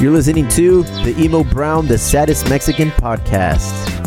You're listening to the Emo Brown, the saddest Mexican podcast.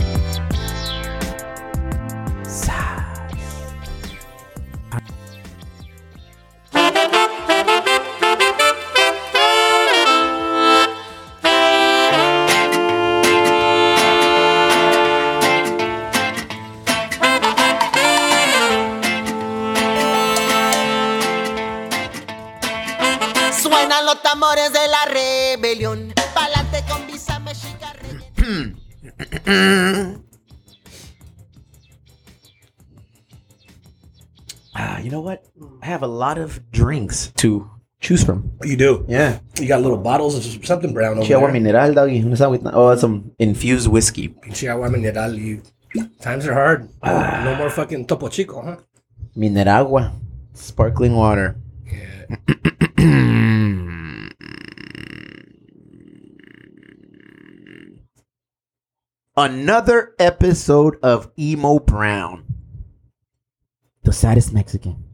To choose from. You do. Yeah. You got little bottles of something brown over agua there. mineral, doggy. Unas agüita- Oh, some infused whiskey. Agua mineral. You, times are hard. No ah. more fucking Topo Chico, huh? Mineragua. Sparkling water. Yeah. Another episode of Emo Brown. The saddest Mexican.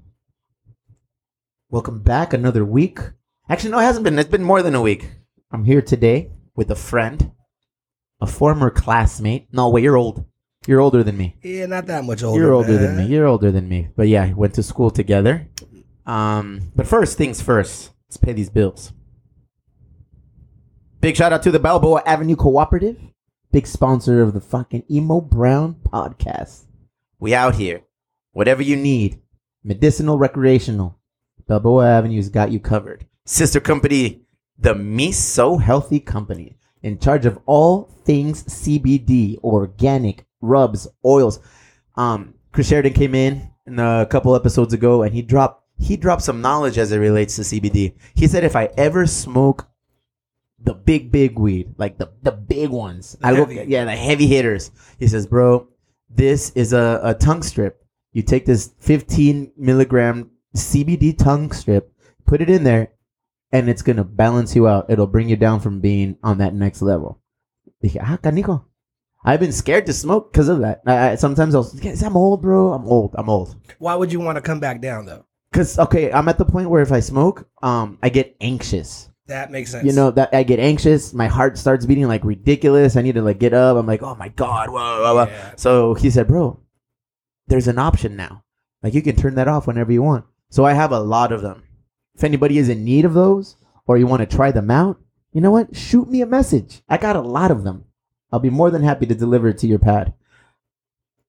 Welcome back another week. Actually, no, it hasn't been. It's been more than a week. I'm here today with a friend, a former classmate. No, wait, you're old. You're older than me. Yeah, not that much older. You're older than me. You're older than me. But yeah, went to school together. Um, but first things first, let's pay these bills. Big shout out to the Balboa Avenue Cooperative, big sponsor of the fucking Emo Brown podcast. We out here. Whatever you need, medicinal, recreational, Balboa Avenue's got you covered. Sister company, the Me So Healthy Company, in charge of all things CBD, organic rubs, oils. Um, Chris Sheridan came in, in a couple episodes ago, and he dropped he dropped some knowledge as it relates to CBD. He said if I ever smoke the big big weed, like the the big ones, I look yeah the heavy hitters. He says, bro, this is a, a tongue strip. You take this 15 milligram CBD tongue strip, put it in there, and it's gonna balance you out. It'll bring you down from being on that next level. Dije, ah, canijo. I've been scared to smoke because of that. I, I, sometimes I'll, "Guys, I'm old, bro. I'm old. I'm old. Why would you want to come back down though? Cause okay, I'm at the point where if I smoke, um, I get anxious. That makes sense. You know that I get anxious. My heart starts beating like ridiculous. I need to like get up. I'm like, oh my god, whoa, whoa, whoa. Yeah. So he said, bro, there's an option now. Like you can turn that off whenever you want. So I have a lot of them. If anybody is in need of those or you want to try them out, you know what? Shoot me a message. I got a lot of them. I'll be more than happy to deliver it to your pad.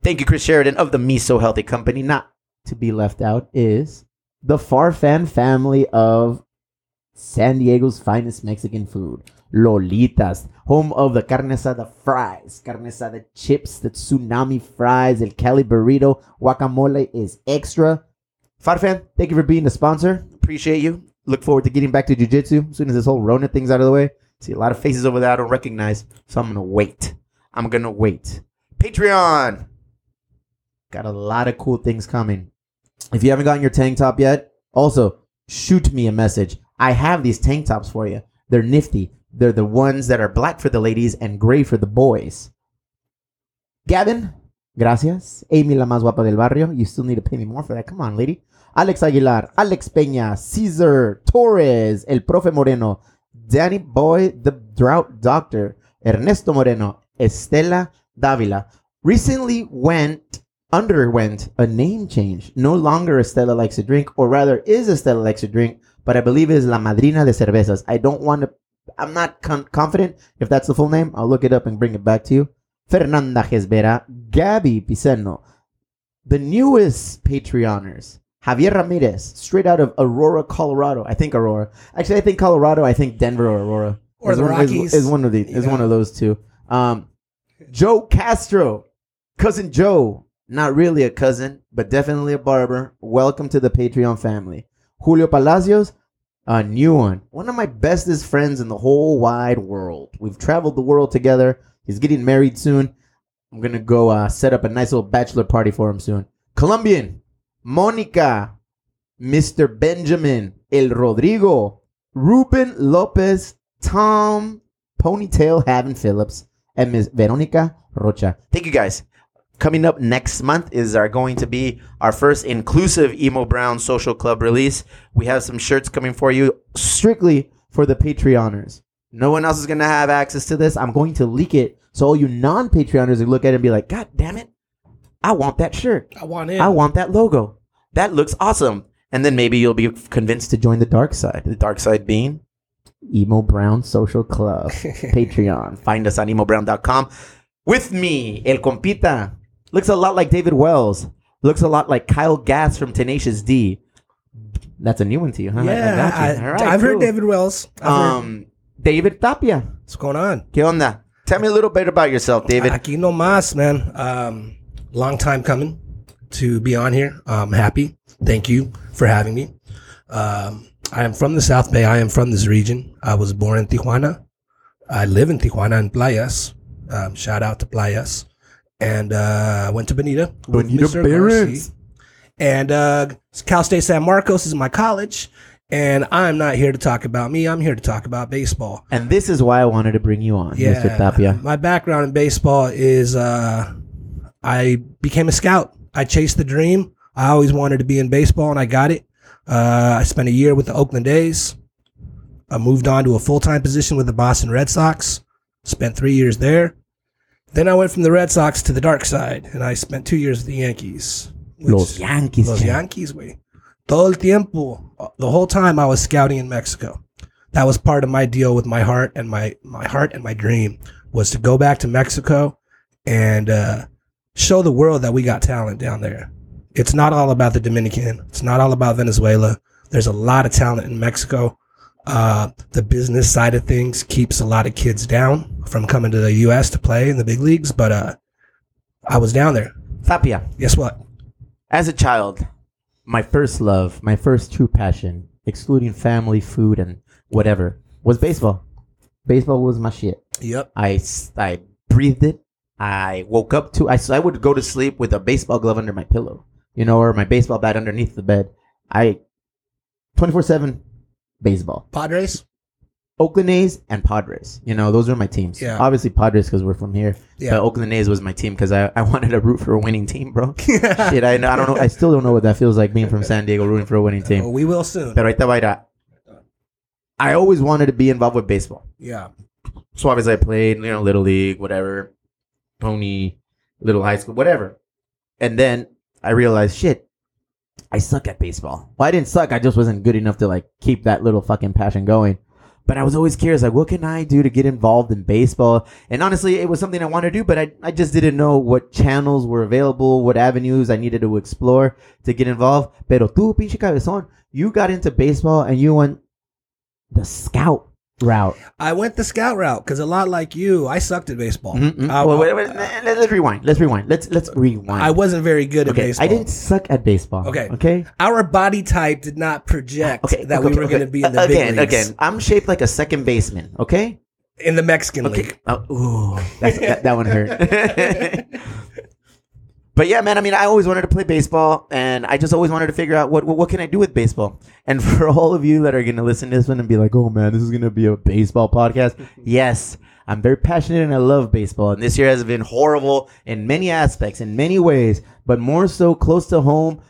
Thank you, Chris Sheridan of the Me So Healthy Company. Not to be left out is the Farfan family of San Diego's finest Mexican food. Lolitas, home of the carne asada fries, carne asada chips, the tsunami fries, el Cali burrito, guacamole is extra. Farfan, thank you for being the sponsor. Appreciate you. Look forward to getting back to jujitsu as soon as this whole Rona thing's out of the way. See a lot of faces over there I don't recognize, so I'm gonna wait. I'm gonna wait. Patreon got a lot of cool things coming. If you haven't gotten your tank top yet, also shoot me a message. I have these tank tops for you. They're nifty. They're the ones that are black for the ladies and gray for the boys. Gavin, gracias. Amy, la más guapa del barrio. You still need to pay me more for that. Come on, lady. Alex Aguilar, Alex Peña, Caesar Torres, El Profe Moreno, Danny Boy, the Drought Doctor, Ernesto Moreno, Estela Davila. Recently went underwent a name change. No longer Estela likes to drink, or rather is Estela likes to drink, but I believe is La Madrina de Cervezas. I don't want to. I'm not con- confident if that's the full name. I'll look it up and bring it back to you. Fernanda Gesbera, Gabby Piceno, the newest Patreoners. Javier Ramirez, straight out of Aurora, Colorado. I think Aurora. Actually, I think Colorado. I think Denver or Aurora. Or Is the one- Rockies. Is, one of the. Is one of those two. Um, Joe Castro, cousin Joe. Not really a cousin, but definitely a barber. Welcome to the Patreon family. Julio Palacios, a new one. One of my bestest friends in the whole wide world. We've traveled the world together. He's getting married soon. I'm gonna go uh, set up a nice little bachelor party for him soon. Colombian, Monica, Mr. Benjamin, El Rodrigo, Ruben Lopez, Tom, Ponytail Having Phillips, and Ms. Veronica Rocha. Thank you guys. Coming up next month is our going to be our first inclusive Emo Brown Social Club release. We have some shirts coming for you strictly for the Patreoners. No one else is gonna have access to this. I'm going to leak it so all you non-Patreoners will look at it and be like, God damn it, I want that shirt. I want it. I want that logo. That looks awesome. And then maybe you'll be convinced to join the dark side. The dark side being Emo Brown Social Club, Patreon. Find us on emobrown.com. With me, El Compita. Looks a lot like David Wells. Looks a lot like Kyle Gass from Tenacious D. That's a new one to you, huh? yeah. I, All right, have heard cool. David Wells. I've heard- Um, David Tapia. what's going on? ¿Qué onda? Tell me a little bit about yourself, David. Aquí no más, man. Um, long time coming to be on here. I'm happy. Thank you for having me. Um, I am from the South Bay. I am from this region. I was born in Tijuana. I live in Tijuana in Playas. Um, shout out to Playas. And uh, I went to Bonita. with Bonita Mr. Barons. Garcia. And uh, Cal State San Marcos is my college. And I'm not here to talk about me. I'm here to talk about baseball. And this is why I wanted to bring you on, Mr. Tapia. My background in baseball is uh, I became a scout. I chased the dream. I always wanted to be in baseball, and I got it. Uh, I spent a year with the Oakland A's. I moved on to a full time position with the Boston Red Sox. Spent three years there. Then I went from the Red Sox to the dark side, and I spent two years with the Yankees. Los Yankees. Los. Yankees, way. Todo el tiempo. The whole time I was scouting in Mexico. That was part of my deal with my heart and my, my heart and my dream was to go back to Mexico and uh, show the world that we got talent down there. It's not all about the Dominican. It's not all about Venezuela. There's a lot of talent in Mexico. Uh, the business side of things keeps a lot of kids down from coming to the U.S. to play in the big leagues. But uh, I was down there. Tapia. Guess what? As a child, my first love, my first true passion, excluding family, food, and whatever, was baseball. Baseball was my shit. Yep. I, I breathed it. I woke up to. I I would go to sleep with a baseball glove under my pillow, you know, or my baseball bat underneath the bed. I, twenty four seven, baseball. Padres. Oakland A's and Padres. You know, those were my teams. Yeah. Obviously Padres because we're from here. Yeah. But Oakland A's was my team because I, I wanted to root for a winning team, bro. Shit, I, I don't know. I still don't know what that feels like being from San Diego rooting for a winning Oh, team. we will soon. Pero ahí te va a ir a- I always wanted to be involved with baseball. Yeah. So obviously I played, you know, little league, whatever, pony, little high school, whatever. And then I realized, shit, I suck at baseball. Well, I didn't suck. I just wasn't good enough to like keep that little fucking passion going. But I was always curious, like, what can I do to get involved in baseball? And honestly, it was something I wanted to do, but I, I just didn't know what channels were available, what avenues I needed to explore to get involved. Pero tú, pinche cabezón, you got into baseball and you went the scout route. I went the scout route because a lot like you, I sucked at baseball. I, Well, wait, wait, let- uh, let's rewind. Let's rewind. Let's let's rewind. I wasn't very good at baseball. I didn't suck at baseball. Okay. Okay. Our body type did not project Okay. that okay, we were okay. going to be in the again. big leagues. Again, I'm shaped like a second baseman. Okay. in the Mexican Okay. league. Oh, ooh, that, that one hurt. but yeah, man. I mean, I always wanted to play baseball, and I just always wanted to figure out what what, what can I do with baseball. And for all of you that are gonna listen to this one and be like, "Oh man, this is gonna be a baseball podcast," yes. I'm very passionate and I love baseball. And this year has been horrible in many aspects, in many ways, but more so close to home,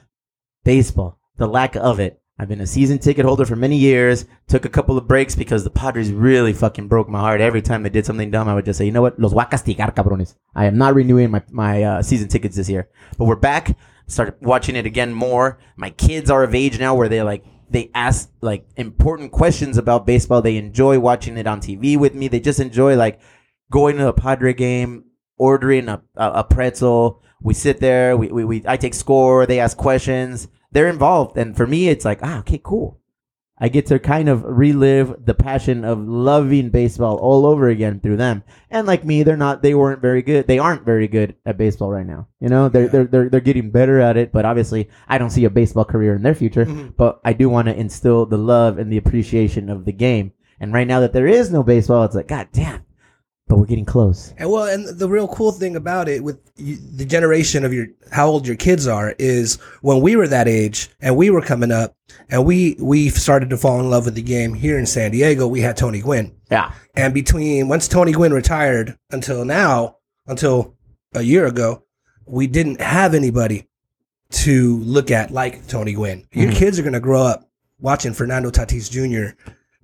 baseball, the lack of it. I've been a season ticket holder for many years. Took a couple of breaks because the Padres really fucking broke my heart. Every time they did something dumb, I would just say, you know what? Los voy a castigar, cabrones. I am not renewing my, my uh, season tickets this year. But we're back. Started watching it again more. My kids are of age now where they like, they ask like important questions about baseball. They enjoy watching it on TV with me. They just enjoy like going to a Padre game, ordering a, a, a pretzel. We sit there. We, we, we I take score. They ask questions. They're involved, and for me, it's like ah, okay, cool. I get to kind of relive the passion of loving baseball all over again through them. And like me, they're not. They weren't very good. They aren't very good at baseball right now. You know, they're Yeah. they're, they're they're getting better at it. But obviously, I don't see a baseball career in their future. Mhm. But I do want to instill the love and the appreciation of the game. And right now that there is no baseball, it's like God damn. But we're getting close. And well, and the real cool thing about it with you, the generation of your how old your kids are is when we were that age and we were coming up and we we started to fall in love with the game here in San Diego. We had Tony Gwynn, Yeah. and between once Tony Gwynn retired until now, until a year ago, we didn't have anybody to look at like Tony Gwynn. Your Mhm. kids are going to grow up watching Fernando Tatis Jr.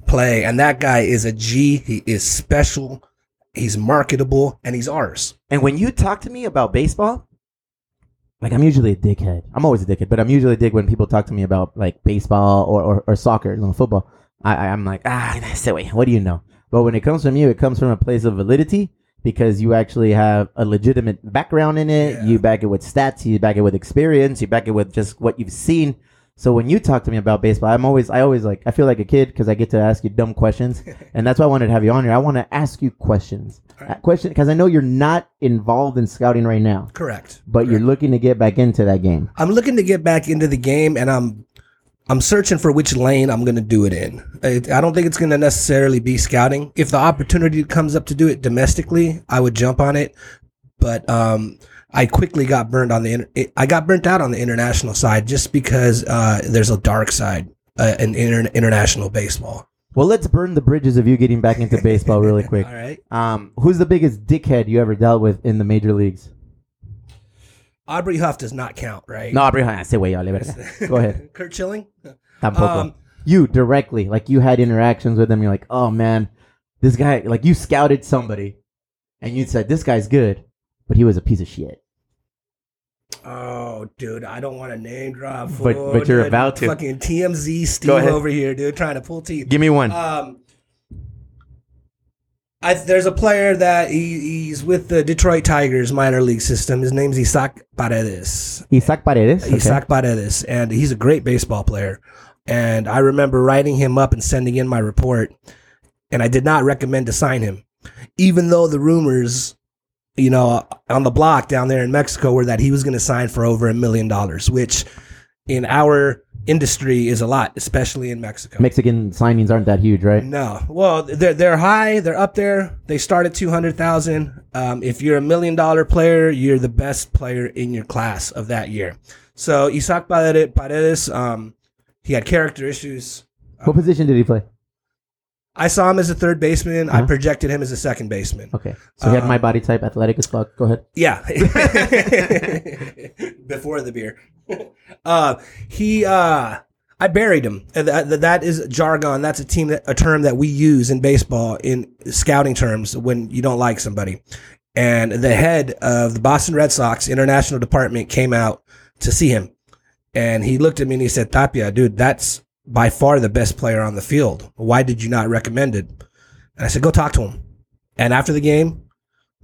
play. And that guy is a G. He is special. He's marketable and he's ours. And when you talk to me about baseball, like I'm usually a dickhead. I'm always a dickhead, but I'm usually a dick when people talk to me about like baseball or, or, or soccer, you know, football. I, I'm like, ah, silly. What do you know? But when it comes from you, it comes from a place of validity because you actually have a legitimate background in it. Yeah. You back it with stats. You back it with experience. You back it with just what you've seen. So when you talk to me about baseball, I'm always, I always like, I feel like a kid because I get to ask you dumb questions, and that's why I wanted to have you on here. I want to ask you questions, Alright. Uh, question because I know you're not involved in scouting right now, Correct. but you're looking to get back into that game. I'm looking to get back into the game and I'm I'm searching for which lane I'm going to do it in. I, I don't think it's going to necessarily be scouting. If the opportunity comes up to do it domestically, I would jump on it. But um, I quickly got burned on the inter- I got burnt out on the international side just because uh, there's a dark side uh, in inter- international baseball. Well, let's burn the bridges of you getting back into baseball really quick. All right. Um, who's the biggest dickhead you ever dealt with in the major leagues? Aubrey Huff does not count, right? No, Abre, say way, y'all, verga. Go ahead. Curt Schilling? Tampoco. Um, you directly, like you had interactions with him. You're like, oh man, this guy, like you scouted somebody, and you said this guy's good, but he was a piece of shit. Oh, dude, I don't want to name drop. But- but you're dude. about to. Fucking TMZ Steve over here, dude, trying to pull teeth. Give me one. Um, I, there's a player that he, he's with the Detroit Tigers minor league system. His name's Isaac Paredes. Isaac Paredes. Okay. Isaac Paredes, and he's a great baseball player. And I remember writing him up and sending in my report, and I did not recommend to sign him, even though the rumors, you know, on the block down there in Mexico were that he was going to sign for over a million dollars, which in our industry is a lot, especially in Mexico. Mexican signings aren't that huge, right? No, well, they're they're high. They're up there. They start at two hundred thousand. Um, if you're a million dollar player, you're the best player in your class of that year. So Isaac Paredes, Paredes um, he had character issues. What position did he play? I saw him as a third baseman. I Uh-huh. projected him as a second baseman. Okay, so he had Um, my body type, athletic as fuck. Go ahead. Yeah. Before the beer. uh, he, uh, I buried him. That, that is jargon. That's a team, that, a term that we use in baseball in scouting terms when you don't like somebody. And the head of the Boston Red Sox international department came out to see him. And he looked at me and he said, Tapia, dude, that's by far the best player on the field. Why did you not recommend it? And I said, go talk to him. And after the game,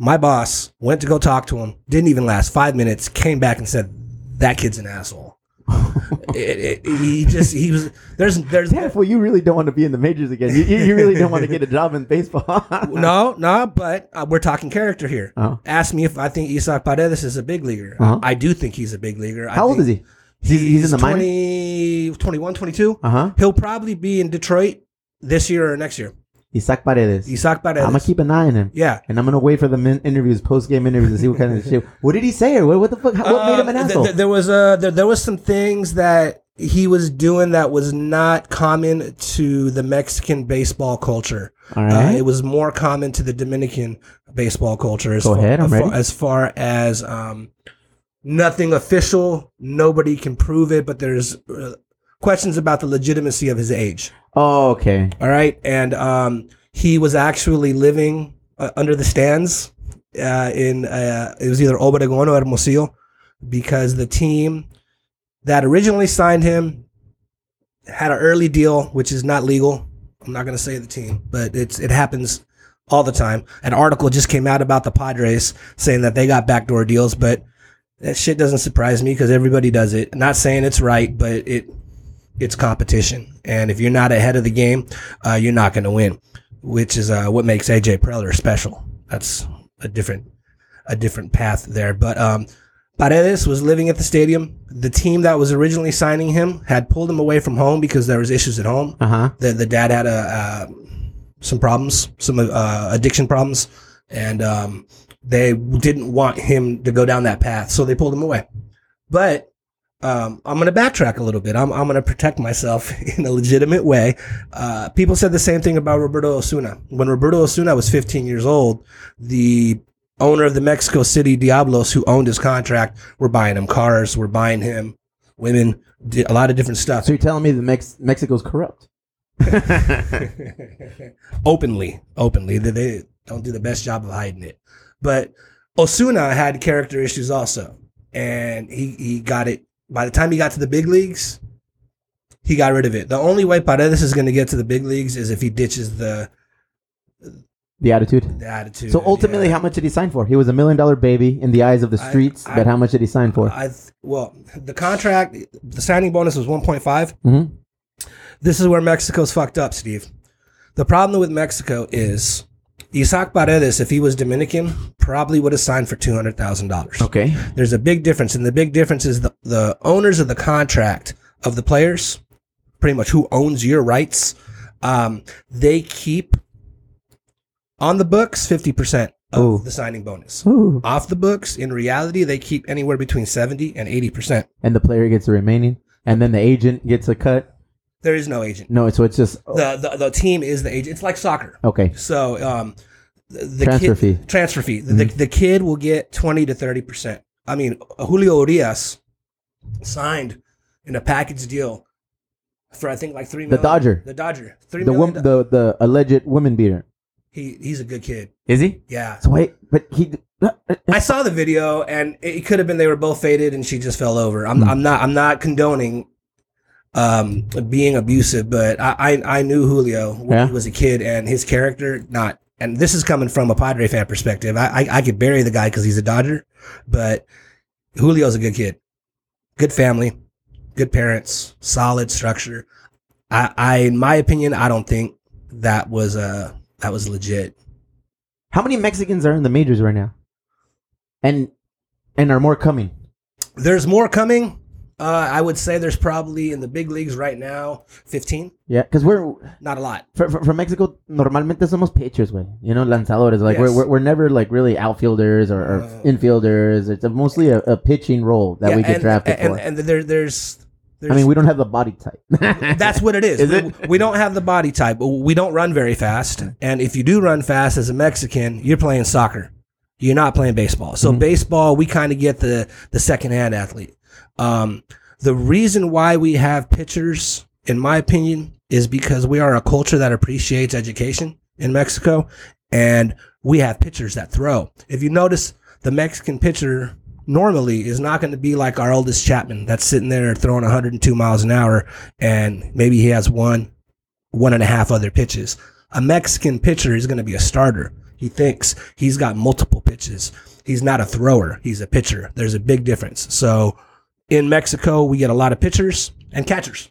my boss went to go talk to him. Didn't even last five minutes. Came back and said, "That kid's an asshole." it, it, he just he was there's there's Damn, fool, you really don't want to be in the majors again. You, you really don't want to get a job in baseball. no no, but uh, we're talking character here. Uh-huh. Ask me if I think Isaac Paredes is a big leaguer. Uh-huh. I do think he's a big leaguer. I How old think is he? He's, he's in the minors. 20, 21, 22. Uh huh. He'll probably be in Detroit this year or next year. Isaac Paredes. Isaac Paredes. I'm gonna keep an eye on him. yeah. And I'm gonna wait for the min- interviews, post game interviews, to see what kind of shit. What did he say? Or what, what the fuck? What made him an Uh, th- asshole? th- there was uh, there, there was some things that he was doing that was not common to the Mexican baseball culture. All Uh, it was more common to the Dominican baseball culture. As Go far, ahead, I'm as far- ready. As far as um, nothing official, nobody can prove it, but there's uh, questions about the legitimacy of his age. oh, okay. All right, and um, he was actually living uh, under the stands uh, in uh, it was either Obregón or Hermosillo because the team that originally signed him had an early deal, which is not legal. I'm not going to say the team, but it's it happens all the time. An article just came out about the Padres saying that they got backdoor deals, but that shit doesn't surprise me because everybody does it. Not saying it's right, but it it's competition, and if you're not ahead of the game, uh, you're not going to win, which is uh, what makes AJ Preller special. That's a different a different path there, but um. Paredes was living at the stadium. The team that was originally signing him had pulled him away from home because there was issues at home. Uh huh. The the dad had a uh, some problems, some uh, addiction problems, and um, they didn't want him to go down that path, so they pulled him away. But um, I'm going to backtrack a little bit. I'm, I'm going to protect myself in a legitimate way. Uh, people said the same thing about Roberto Osuna. When Roberto Osuna was 15 years old, the owner of the Mexico City Diablos, who owned his contract, were buying him cars, were buying him women, a lot of different stuff. So you're telling me that Mex- Mexico's corrupt? openly, openly. They, they don't do the best job of hiding it. But Osuna had character issues also, and he he got it. By the time he got to the big leagues, he got rid of it. The only way Paredes is going to get to the big leagues is if he ditches the the attitude. the attitude. So ultimately, Yeah. how much did he sign for? He was a million dollar baby in the eyes of the streets, I- but how much did he sign for? I well, the contract, the signing bonus was 1.5. Mhm. This is where Mexico's fucked up, Steve. The problem with Mexico is Isaac Paredes, if he was Dominican, probably would have signed for two hundred thousand dollars. Okay. There's a big difference, and the big difference is the, the owners of the contract of the players, pretty much who owns your rights, um, they keep on the books fifty percent of Ooh. the signing bonus. Ooh. Off the books, in reality, they keep anywhere between seventy and eighty percent. And the player gets the remaining, and then the agent gets a cut. There is no agent. No, so it's just The, the the team is the agent. It's like soccer. okay. So um, the, the Transfer kid, fee. Mm-hmm. Transfer fee. The, the kid will get twenty to thirty percent. I mean, Julio Urias signed in a package deal for I think like three. The Dodger. The Dodger. Three The million wom- do- the the alleged woman beater. he he's a good kid. Is he? Yeah. So wait, but he. I saw the video, and it could have been they were both faded, and she just fell over. I'm, Hmm. I'm not I'm not condoning um being abusive, but I I, I knew Julio when Yeah. he was a kid, and his character not. And this is coming from a Padre fan perspective. I I, I could bury the guy because he's a Dodger, but Julio's a good kid, good family, good parents, solid structure. I, I in my opinion, I don't think that was uh that was legit. How many Mexicans are in the majors right now? And and are more coming? There's more coming. Uh, I would say there's probably in the big leagues right now 15. Yeah, because we're Not a lot. for, for, for Mexico. Normalmente somos pitchers, way. You know, lanzadores. Like we're, Yes. we're we're never like really outfielders or, or Uh, infielders. It's a, mostly a, a pitching role that Yeah, we get and, drafted and, for. And, there, there's, there's I mean, we don't have the body type. that's what it is. Is we, it? we don't have the body type. We don't run very fast. And if you do run fast as a Mexican, you're playing soccer. You're not playing baseball. So Mhm. baseball, we kind of get the the second hand athlete. Um, the reason why we have pitchers, in my opinion, is because we are a culture that appreciates education in Mexico, and we have pitchers that throw. If you notice, the Mexican pitcher normally is not going to be like Aroldis Chapman that's sitting there throwing 102 miles an hour, and maybe he has one, one and a half other pitches. A Mexican pitcher is going to be a starter. He thinks he's got multiple pitches. He's not a thrower. He's a pitcher. There's a big difference. So in Mexico, we get a lot of pitchers and catchers.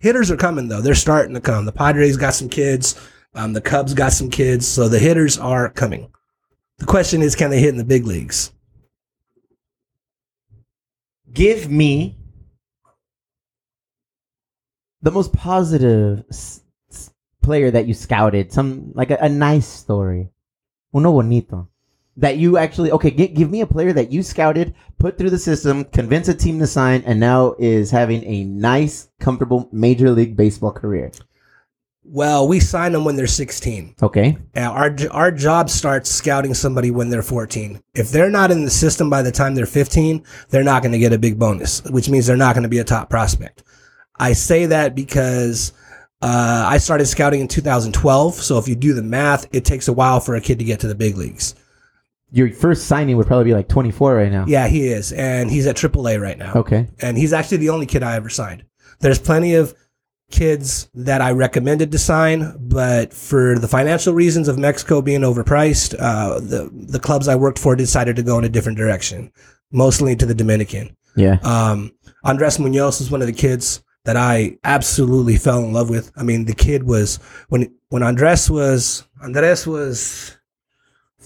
Hitters are coming though. They're starting to come. The Padres got some kids. Um, the Cubs got some kids. So the hitters are coming. The question is, can they hit in the big leagues? Give me the most positive s- s- player that you scouted. Some like a, a nice story, uno bonito. That you actually okay. G- give me a player that you scouted, put through the system, convinced a team to sign, and now is having a nice, comfortable Major League Baseball career. Well, we sign them when they're 16. Okay, Now, our our job starts scouting somebody when they're 14. If they're not in the system by the time they're 15, they're not going to get a big bonus, which means they're not going to be a top prospect. I say that because uh, I started scouting in 2012. So if you do the math, it takes a while for a kid to get to the big leagues. Your first signing would probably be like twenty four right now. Yeah, he is, and he's at AAA right now. Okay. and he's actually the only kid I ever signed. There's plenty of kids that I recommended to sign, but for the financial reasons of Mexico being overpriced, uh, the the clubs I worked for decided to go in a different direction, mostly to the Dominican. Yeah. Um, Andres Munoz is one of the kids that I absolutely fell in love with. I mean, the kid was when when Andres was Andres was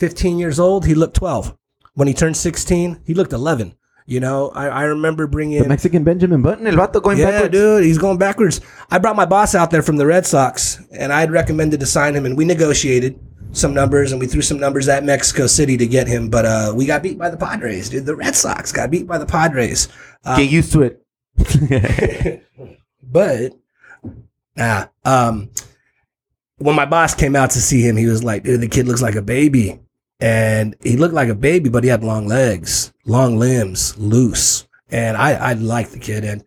15 years old, he looked 12. When he turned 16, he looked 11. You know, I, I remember bringing The Mexican Benjamin Button, el vato going yeah, backwards. dude, he's going backwards. I brought my boss out there from the Red Sox, and I had recommended to sign him, and we negotiated some numbers, and we threw some numbers at Mexico City to get him, but uh, we got beat by the Padres, dude. The Red Sox got beat by the Padres. Uh, Get used to it. but ah, um, when my boss came out to see him, he was like, "Dude, the kid looks like a baby," and he looked like a baby, but he had long legs, long limbs, loose, and I I liked the kid, and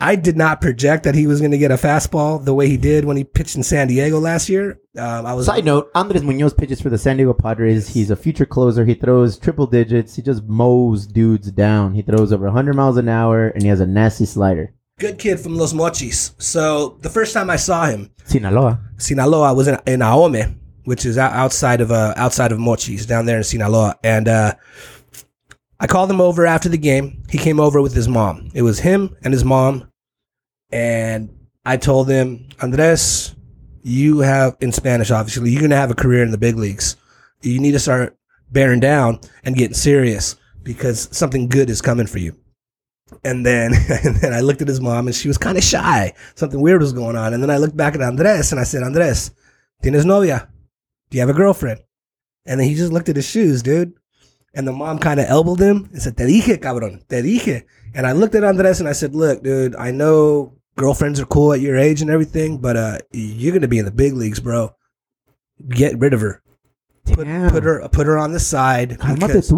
I did not project that he was going to get a fastball the way he did when he pitched in San Diego last year. Um, I was Side note: Andres Munoz pitches for the San Diego Padres. He's a future closer. He throws triple digits. He just mows dudes down. He throws over 100 miles an hour, and he has a nasty slider. good kid from Los Mochis. So the first time I saw him, Sinaloa. Sinaloa was in, in Ahome, which is outside of uh, outside of Mochis, down there in Sinaloa. And uh, I called him over after the game. He came over with his mom. It was him and his mom. And I told him, Andres, you have in Spanish, obviously, you're gonna have a career in the big leagues. You need to start bearing down and getting serious because something good is coming for you. And then, and then I looked at his mom and she was kind of shy. Something weird was going on. And then I looked back at Andres and I said, Andres, ¿tienes novia? Do you have a girlfriend? And then he just looked at his shoes, dude. And the mom kind of elbowed him and said, Te dije, cabrón, te dije. And I looked at Andres and I said, Look, dude, I know girlfriends are cool at your age and everything, but uh, you're going to be in the big leagues, bro. Get rid of her. Put, put her put her on the side. Because-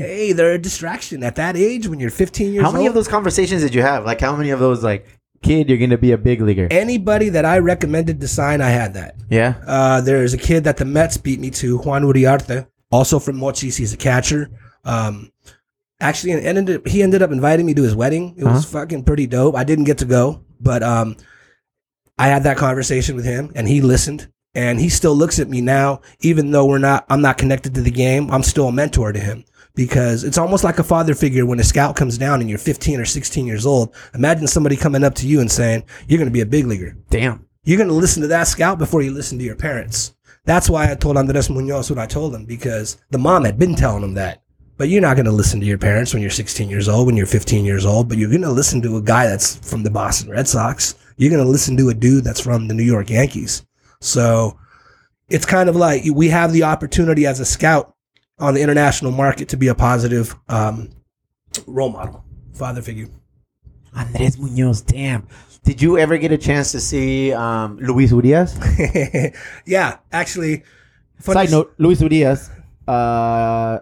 Hey, they're a distraction at that age when you're 15 years old. How many old. of those conversations did you have? Like, how many of those, like, kid, you're gonna be a big leaguer? Anybody that I recommended to sign, I had that. Yeah. Uh, there's a kid that the Mets beat me to, Juan Uriarte, also from Mochis. He's a catcher. Um, actually, and ended, he ended up inviting me to his wedding. It was fucking pretty dope. I didn't get to go, but um, I had that conversation with him, and he listened. And he still looks at me now, even though we're not. I'm not connected to the game. I'm still a mentor to him because it's almost like a father figure when a scout comes down and you're 15 or 16 years old. Imagine somebody coming up to you and saying, "You're going to be a big leaguer." Damn. You're going to listen to that scout before you listen to your parents. That's why I told Andres Munoz what I told him because the mom had been telling him that. But you're not going to listen to your parents when you're 16 years old, when you're 15 years old, but you're going to listen to a guy that's from the Boston Red Sox. You're going to listen to a dude that's from the New York Yankees. So it's kind of like we have the opportunity as a scout on the international market to be a positive um, role model, father figure. Andres Munoz. Damn. Did you ever get a chance to see um, Luis Urias? yeah, actually. Side note: Luis Urias, uh,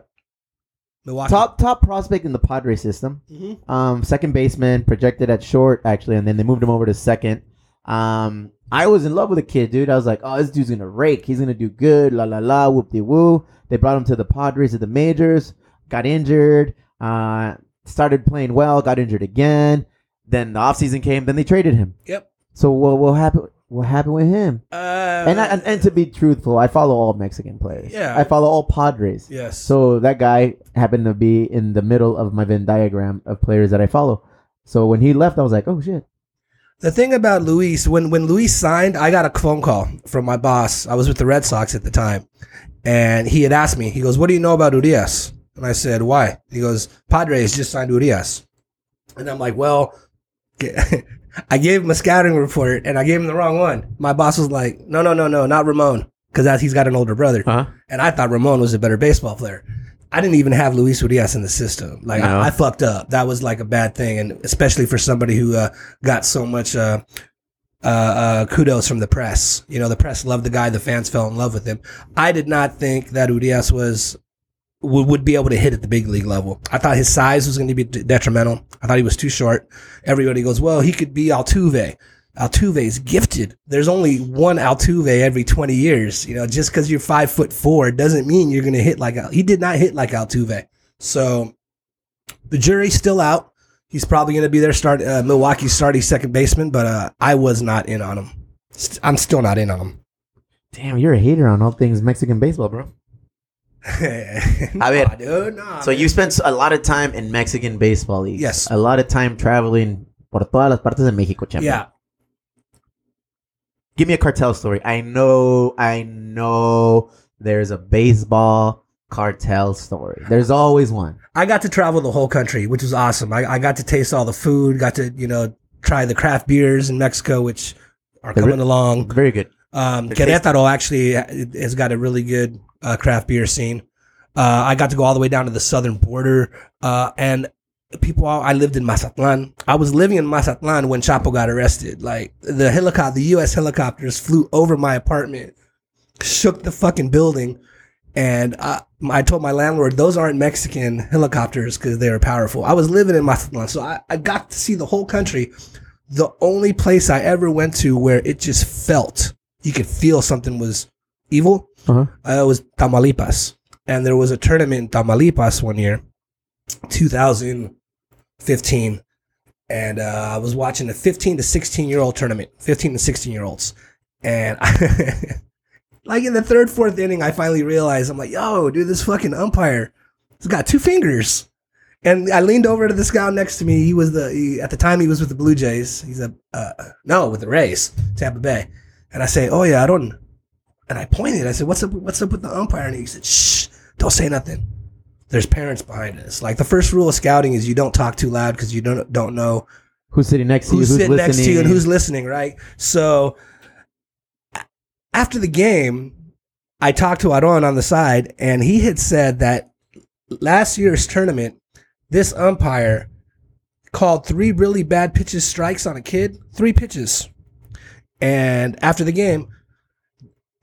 Milwaukee. top top prospect in the Padre system. Mhm. Um, second baseman, projected at short actually, and then they moved him over to second. Um, I was in love with the kid, dude. I was like, oh, this dude's gonna rake. He's gonna do good. La la la. Whoop de woo. They brought him to the Padres at the majors. Got injured. Uh, started playing well. Got injured again. Then the offseason came. Then they traded him. Yep. So what what happened? What happened with him? Uh, And, I, and and to be truthful, I follow all Mexican players. Yeah. I follow all Padres. yes. So that guy happened to be in the middle of my Venn diagram of players that I follow. So when he left, I was like, oh shit. The thing about Luis, when when Luis signed, I got a phone call from my boss. I was with the Red Sox at the time, and he had asked me. He goes, "What do you know about Urias?" And I said, "Why?" He goes, "Padres just signed Urias," and I'm like, "Well." I gave him a scouting report and I gave him the wrong one. My boss was like, "No, no, no, no, not Ramon," because he's got an older brother. Huh? and I thought Ramon was a better baseball player. I didn't even have Luis Urias in the system. Like No. I, I fucked up. That was like a bad thing, and especially for somebody who uh, got so much uh, uh, uh, kudos from the press. You know, the press loved the guy. The fans fell in love with him. I did not think that Urias was would, would be able to hit at the big league level. I thought his size was going to be d- detrimental. I thought he was too short. Everybody goes, well, he could be Altuve. Altuve's gifted. There's only one Altuve every 20 years. You know, just because you're five foot four doesn't mean you're going to hit like Al- he did not hit like Altuve. So the jury's still out. He's probably going to be their start, uh, Milwaukee's starting second baseman, but uh, I was not in on him. St- I'm still not in on him. Damn, you're a hater on all things Mexican baseball, bro. nah, ver, dude, nah, So man. you spent a lot of time in Mexican baseball leagues. Yes. A lot of time traveling por todas las partes de México, champion. yeah. Give me a cartel story. I know, I know there's a baseball cartel story. There's always one. I got to travel the whole country, which was awesome. I, I got to taste all the food, got to, you know, try the craft beers in Mexico, which are They're coming re- along. Very good. Um, They're Querétaro actually has got a really good uh, craft beer scene. Uh, I got to go all the way down to the southern border, uh, and people. I lived in Mazatlan. I was living in Mazatlan when Chapo got arrested. Like the helicopter, the U.S. helicopters flew over my apartment, shook the fucking building, and I, I told my landlord those aren't Mexican helicopters because they were powerful. I was living in Mazatlan, so I, I got to see the whole country. the only place I ever went to where it just felt you could feel something was evil Uh-huh. uh, was Tamaulipas. And there was a tournament in Tamaulipas one year, 2015. And uh, I was watching a 15 to 16 year old tournament, 15 to 16 year olds. And like in the third, fourth inning, I finally realized I'm like, yo, dude, this fucking umpire has got two fingers. And I leaned over to this guy next to me. He was the, he, at the time, he was with the Blue Jays. He's a, uh, no, with the Rays, Tampa Bay. And I say, oh, yeah, I don't, and I pointed. I said, "What's up? What's up with the umpire?" And he said, "Shh, don't say nothing." There's parents behind us. Like the first rule of scouting is you don't talk too loud because you don't don't know Who's sitting next to you? who's Who's sitting listening? next to you and who's listening, right? So after the game, I talked to Aron on the side, and he had said that last year's tournament, this umpire called three really bad pitches strikes on a kid, three pitches. And after the game,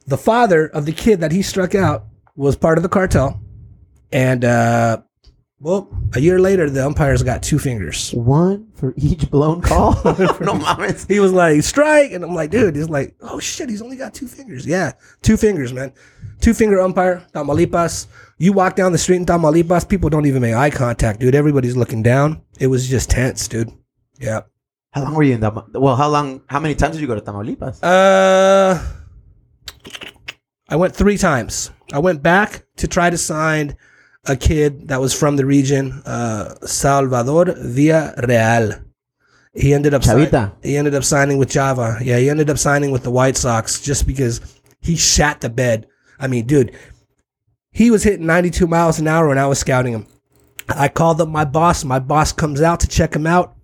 the father of the kid that he struck out was part of the cartel. And uh well, a year later the umpires got two fingers. One for each blown call. no mames. He was like, strike. And I'm like, dude, he's like, oh shit, he's only got two fingers. Yeah, two fingers, man. Two finger umpire, Tamaulipas. You walk down the street in Tamaulipas, people don't even make eye contact, dude. Everybody's looking down. It was just tense, dude. Yeah. How long were you in Tama- Well, how long? How many times did you go to Tamaulipas? Uh, I went three times. I went back to try to sign a kid that was from the region, uh, Salvador Villarreal. He ended up Chavita. he ended up signing with Java. Yeah, he ended up signing with the White Sox just because he shat the bed. I mean, dude, he was hitting 92 miles an hour when I was scouting him. I called up my boss. My boss comes out to check him out,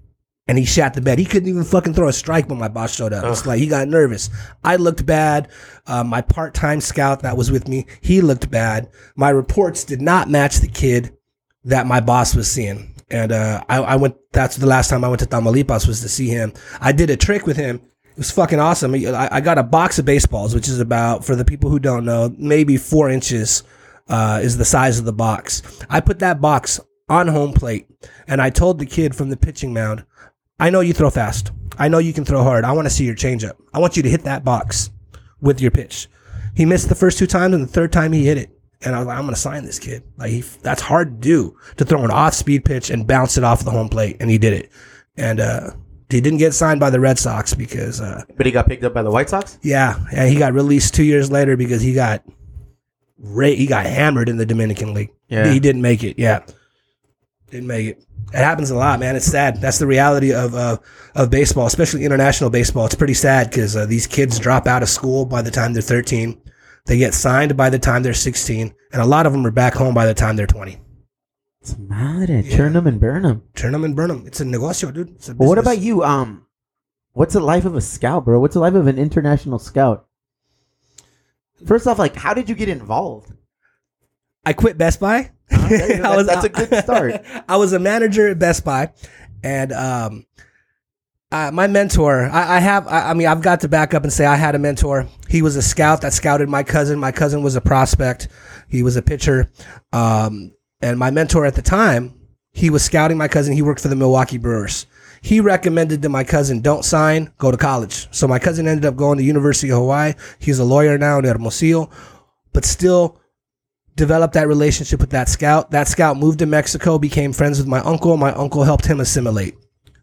and he shot the bed. He couldn't even fucking throw a strike when my boss showed up. It's like he got nervous. I looked bad. Uh, my part-time scout that was with me, he looked bad. My reports did not match the kid that my boss was seeing. And uh, I, I went. That's the last time I went to Tamaulipas was to see him. I did a trick with him. It was fucking awesome. I, I got a box of baseballs, which is about, for the people who don't know, maybe four inches uh, is the size of the box. I put that box on home plate, and I told the kid from the pitching mound, "I know you throw fast. I know you can throw hard. I want to see your changeup. I want you to hit that box with your pitch." He missed the first two times, and the third time he hit it. And I was like, I'm going to sign this kid. Like, he, that's hard to do to throw an off speed pitch and bounce it off the home plate. And he did it. And, uh, he didn't get signed by the Red Sox because, uh, But he got picked up by the White Sox. yeah, and he got released two years later because he got, ra- he got hammered in the Dominican League. Yeah. He didn't make it. Yeah. Didn't make it. It happens a lot, man. It's sad. That's the reality of, uh, of baseball, especially international baseball. It's pretty sad because, uh, these kids drop out of school by the time they're 13. They get signed by the time they're 16, and a lot of them are back home by the time they're 20. It's madre. Turn them and burn them. Turn them and burn them. It's a negocio, dude. It's a Well, what about you? Um, what's the life of a scout, bro? What's the life of an international scout? First off, like, how did you get involved? I quit Best Buy. Okay, that- that's a good start. I was a manager at Best Buy, and um, uh, my mentor. I, I have. I, I mean, I've got to back up and say I had a mentor. He was a scout that scouted my cousin. My cousin was a prospect. He was a pitcher, um, and my mentor at the time, he was scouting my cousin. He worked for the Milwaukee Brewers. He recommended to my cousin, "Don't sign, go to college." So my cousin ended up going to University of Hawaii. He's a lawyer now in Hermosillo, but still developed that relationship with that scout. That scout moved to Mexico, became friends with my uncle. My uncle helped him assimilate.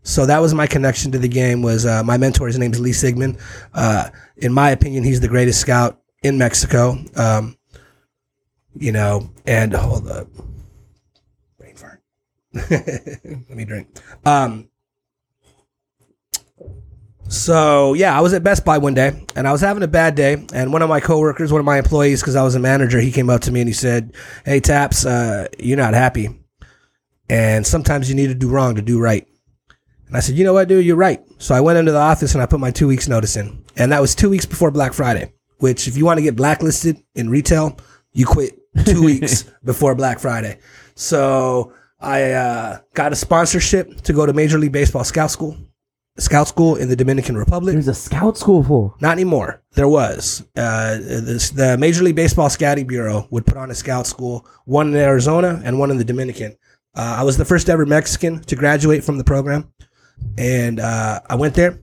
So that was my connection to the game. Was uh, my mentor? His name's Lee Sigmund. Uh, in my opinion, he's the greatest scout in Mexico. Um, you know, and hold up, brain fart. Let me drink. Um, so yeah, I was at Best Buy one day and I was having a bad day. And one of my coworkers, one of my employees, because I was a manager, he came up to me and he said, "Hey Taps, uh, you're not happy, and sometimes you need to do wrong to do right." And I said, "You know what, dude? You're right." So I went into the office and I put my two weeks notice in, and that was two weeks before Black Friday. Which, if you want to get blacklisted in retail, you quit two weeks before Black Friday. So I uh, got a sponsorship to go to Major League Baseball scout school, scout school in the Dominican Republic. There's a scout school for. Not anymore. There was. Uh, this, the Major League Baseball Scouting Bureau would put on a scout school, one in Arizona and one in the Dominican. Uh, I was the first ever Mexican to graduate from the program. and uh, I went there.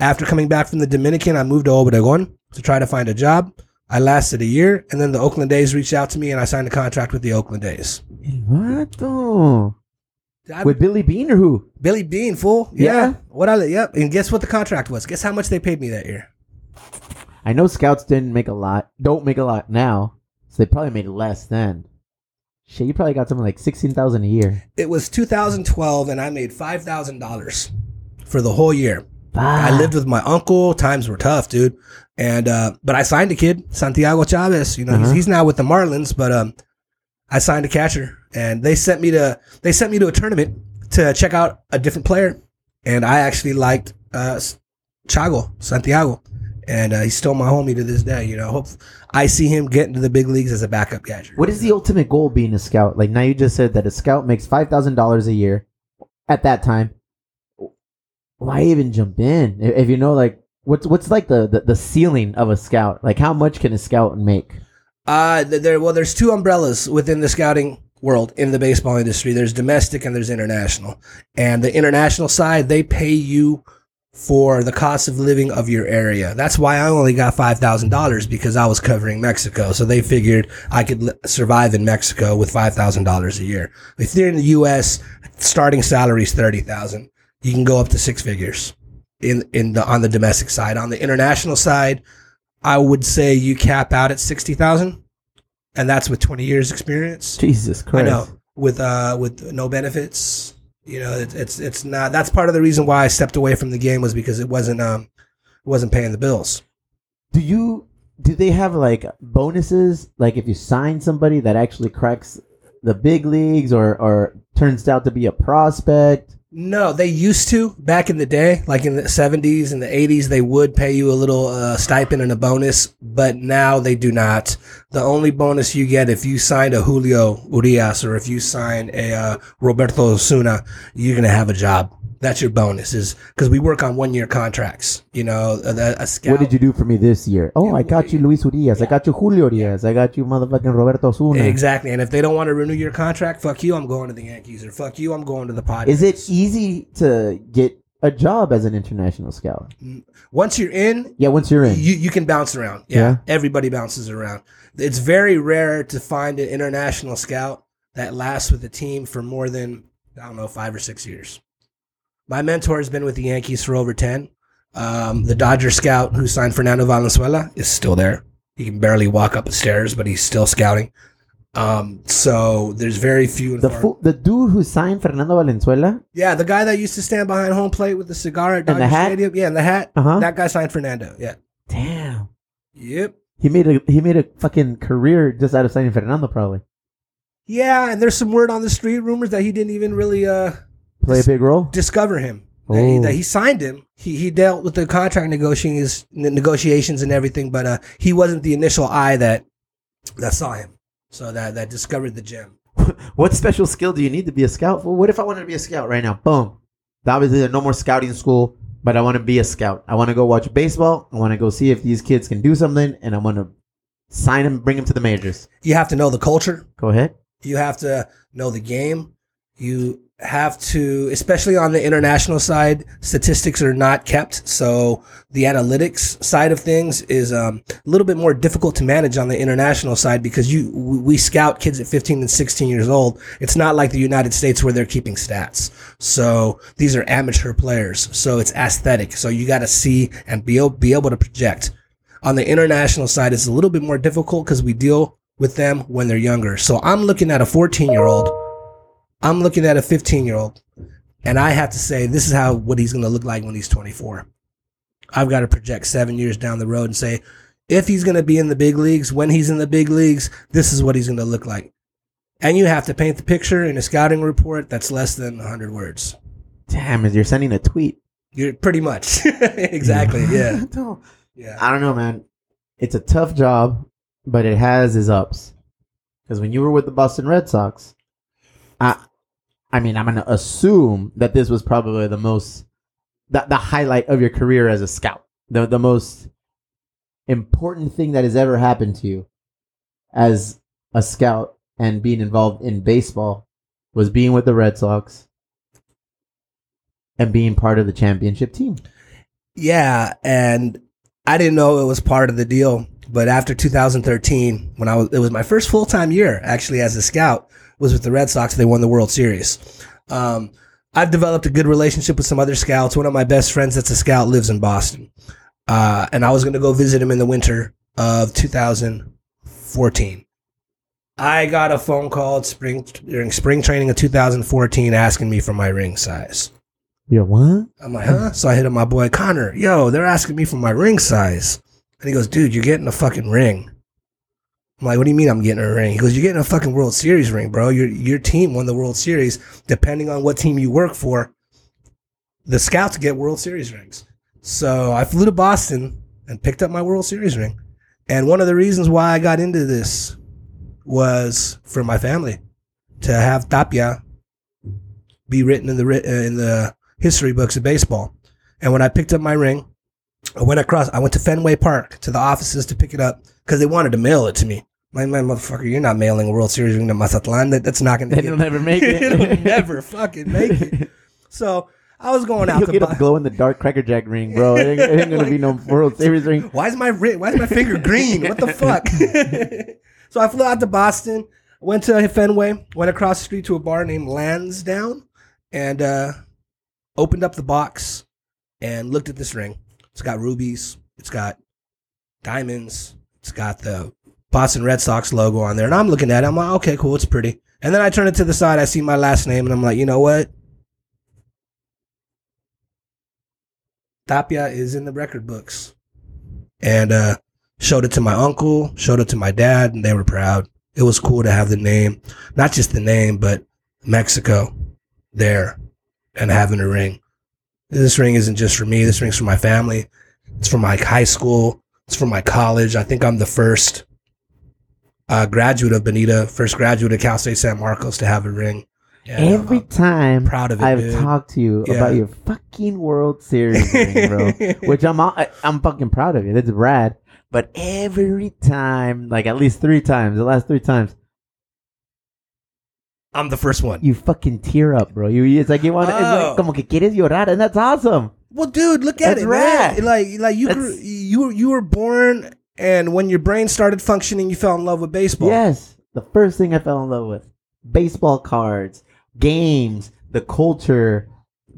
After coming back from the Dominican, I moved to Obregon to try to find a job. I lasted a year, and then the Oakland A's reached out to me, and I signed a contract with the Oakland A's. What? Oh. I- With Billy Bean or who? Billy Bean, fool. Yeah. What I yep. And guess what the contract was? Guess how much they paid me that year? I know scouts didn't make a lot. Don't make a lot now. So they probably made less then. Shit, you probably got something like sixteen thousand a year. It was 2012, and I made five thousand dollars for the whole year. I Ah. lived with my uncle. Times were tough, dude. And uh, but I signed a kid, Santiago Chavez. You know, Uh-huh. he's, he's now with the Marlins, but um, I signed a catcher, and they sent me to they sent me to a tournament to check out a different player, and I actually liked uh, Chago Santiago, and uh, he's still my homie to this day. You know, hope I see him get into the big leagues as a backup catcher. What is the ultimate goal being a scout? Like now you just said that a scout makes five thousand dollars a year at that time. Why even jump in? If you know like what's what's like the, the, the ceiling of a scout? Like how much can a scout make? Uh, there. Well, there's two umbrellas within the scouting world in the baseball industry. There's domestic and there's international. And the international side, they pay you for the cost of living of your area. That's why I only got five thousand dollars because I was covering Mexico. So they figured I could survive in Mexico with five thousand dollars a year. If you're in the U.S., starting salary is thirty thousand. You can go up to six figures in in the on the domestic side. On the international side, I would say you cap out at sixty thousand, and that's with twenty years experience. Jesus Christ! I know with uh with no benefits. You know, it, it's it's not. That's part of the reason why I stepped away from the game was because it wasn't um it wasn't paying the bills. Do you do they have like bonuses? Like if you sign somebody that actually cracks the big leagues or or turns out to be a prospect? No, they used to back in the day, like in the 70s and the 80s, they would pay you a little uh, stipend and a bonus, but now they do not. The only bonus you get if you signed a Julio Urias or if you sign a uh, Roberto Osuna, you're going to have a job. That's your bonus is because we work on one year contracts. You know, uh, a, a scout. What did you do for me this year? Oh, I got you Luis Urias. I got you Julio Urias. I got you motherfucking Roberto Osuna. Exactly. And if they don't want to renew your contract, fuck you, I'm going to the Yankees. Or fuck you, I'm going to the Padres. Is it easy to get a job as an international scout? Mm, once you're in, Yeah, once you're in. you, you can bounce around. Yeah, Yeah. Everybody bounces around. It's very rare to find an international scout that lasts with a team for more than, I don't know, five or six years. My mentor has been with the Yankees for over 10. Um, the Dodger scout who signed Fernando Valenzuela is still there. He can barely walk up the stairs, but he's still scouting. Um, so there's very few. the far- the dude who signed Fernando Valenzuela. yeah, the guy that used to stand behind home plate with the cigar at the Dodger? Stadium. Yeah, and the hat. Uh-huh. That guy signed Fernando. Yeah. Damn. Yep. He made a he made a fucking career just out of signing Fernando probably. Yeah, and there's some word on the street rumors that he didn't even really uh Play a big role. discover him. That, he, Oh. that he signed him. He he dealt with the contract negotiations negotiations and everything, but uh he wasn't the initial eye that that saw him. So that that discovered the gem. what special skill do you need to be a scout? Well, what if I wanted to be a scout right now? Boom. Obviously, there's no more scouting school, but I want to be a scout. I want to go watch baseball. I want to go see if these kids can do something, and I want to sign them, bring them to the majors. You have to know the culture. Go ahead. You have to know the game. You have to, especially on the international side, statistics are not kept. So the analytics side of things is um, a little bit more difficult to manage on the international side because you we scout kids at 15 and 16 years old. It's not like the United States where they're keeping stats. So these are amateur players. So it's aesthetic. So you got to see and be be able to project. On the international side, it's a little bit more difficult because we deal with them when they're younger. So I'm looking at a 14 year old. I'm looking at a 15 year old, and I have to say this is how what he's going to look like when he's 24. I've got to project seven years down the road and say if he's going to be in the big leagues, when he's in the big leagues, this is what he's going to look like. And you have to paint the picture in a scouting report that's less than 100 words. Damn, is you're sending a tweet. You're pretty much exactly, yeah, yeah. I don't know, man. It's a tough job, but it has its ups. Because when you were with the Boston Red Sox, I, I mean, I'm gonna assume that this was probably the most, the, the highlight of your career as a scout. The the most important thing that has ever happened to you as a scout and being involved in baseball was being with the Red Sox. and being part of the championship team. Yeah, and I didn't know it was part of the deal. But after 2013, when I was, it was my first full time year actually as a scout, was with the Red Sox. They won the World Series. Um, I've developed a good relationship with some other scouts. One of my best friends that's a scout lives in Boston, uh, and I was going to go visit him in the winter of 2014. I got a phone call spring during spring training of 2014 asking me for my ring size. You're what? I'm like, huh? So I hit up my boy Connor. Yo, they're asking me for my ring size. And he goes, dude, you're getting a fucking ring. I'm like, what do you mean I'm getting a ring? He goes, you're getting a fucking World Series ring, bro. Your your team won the World Series. Depending on what team you work for, the scouts get World Series rings. So I flew to Boston and picked up my World Series ring. And one of the reasons why I got into this was for my family to have Tapia be written in the uh, in the history books of baseball. And when I picked up my ring, I went across. I went to Fenway Park to the offices to pick it up because they wanted to mail it to me. My, my motherfucker, you're not mailing a World Series ring to Mazatlan. That, that's not going to. It'll never make it. It'll never fucking make it. So I was going out You'll to get buy. a glow in the dark Cracker Jack ring, bro. It ain't, it ain't gonna be no World Series ring. Why is my ri- why is my finger green? What the fuck? so I flew out to Boston, went to Fenway, went across the street to a bar named Lansdowne, and uh, opened up the box and looked at this ring. It's got rubies. It's got diamonds. It's got the Boston Red Sox logo on there, and I'm looking at it. I'm like, okay, cool, it's pretty. And then I turn it to the side. I see my last name, and I'm like, you know what? Tapia is in the record books. And uh, showed it to my uncle, showed it to my dad, and they were proud. It was cool to have the name, not just the name, but Mexico there and having a ring. This ring isn't just for me, this ring's for my family. It's for my high school, it's for my college. I think I'm the first uh, graduate of Bonita, first graduate of Cal State San Marcos to have a ring. I'm- Every I'm time proud of it, I've dude. talked to you Yeah. about your fucking World Series ring, bro, which I'm I'm fucking proud of you. That's rad. But every time, like at least three times, the last three times, I'm the first one. you fucking tear up, bro. You it's like you want, to it's Oh. like como que quieres llorar, and that's awesome. Well, dude, look at That's it, rad. man. Like, like you, grew, you, were- you were born, and when your brain started functioning, you fell in love with baseball. Yes, the first thing I fell in love with: baseball cards, games, the culture.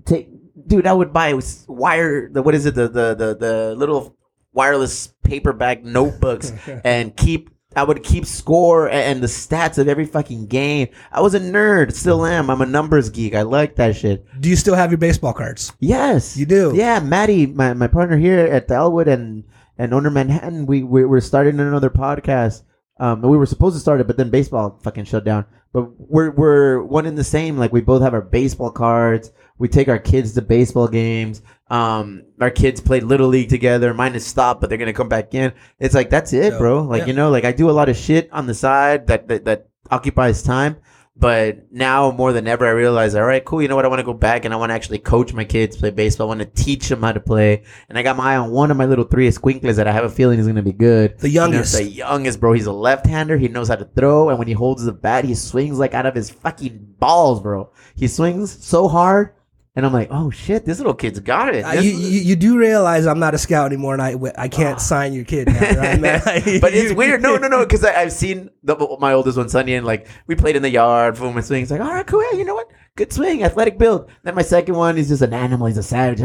Take, dude, I would buy s- wire. The what is it? The the the, the little wireless paperback notebooks and keep. I would keep score and the stats of every fucking game. I was a nerd, still am. I'm a numbers geek. I like that shit. Do you still have your baseball cards? Yes, You do. Yeah, Maddie, my, my partner here at the Elwood and and owner Manhattan, we, we we're starting another podcast. Um, we were supposed to start it, but then baseball fucking shut down. But we're we're one in the same. Like we both have our baseball cards. We take our kids to baseball games. Um, our kids played little league together. Mine is stopped, but they're gonna come back in. It's like that's it, Yeah. bro. Like Yeah. you know, like I do a lot of shit on the side that that, that occupies time. But now more than ever, I realize, all right, cool. You know what? I want to go back and I want to actually coach my kids play baseball. I want to teach them how to play. And I got my eye on one of my little three squinkles that I have a feeling is going to be good. The You know, youngest. the youngest, bro. He's a left-hander. He knows how to throw, and when he holds the bat, he swings like out of his fucking balls, bro. He swings so hard, and I'm like, oh shit, this little kid's got it. Uh, you, you, you do realize I'm not a scout anymore, and I, I can't sign your kid now, right, but it's weird. No, no, no. Because I've seen the, my oldest one, Sunny, and like we played in the yard. Boom, and swings. Like, all right, cool. Yeah, you know what? Good swing, athletic build. Then my second one, he's just an animal. He's a savage.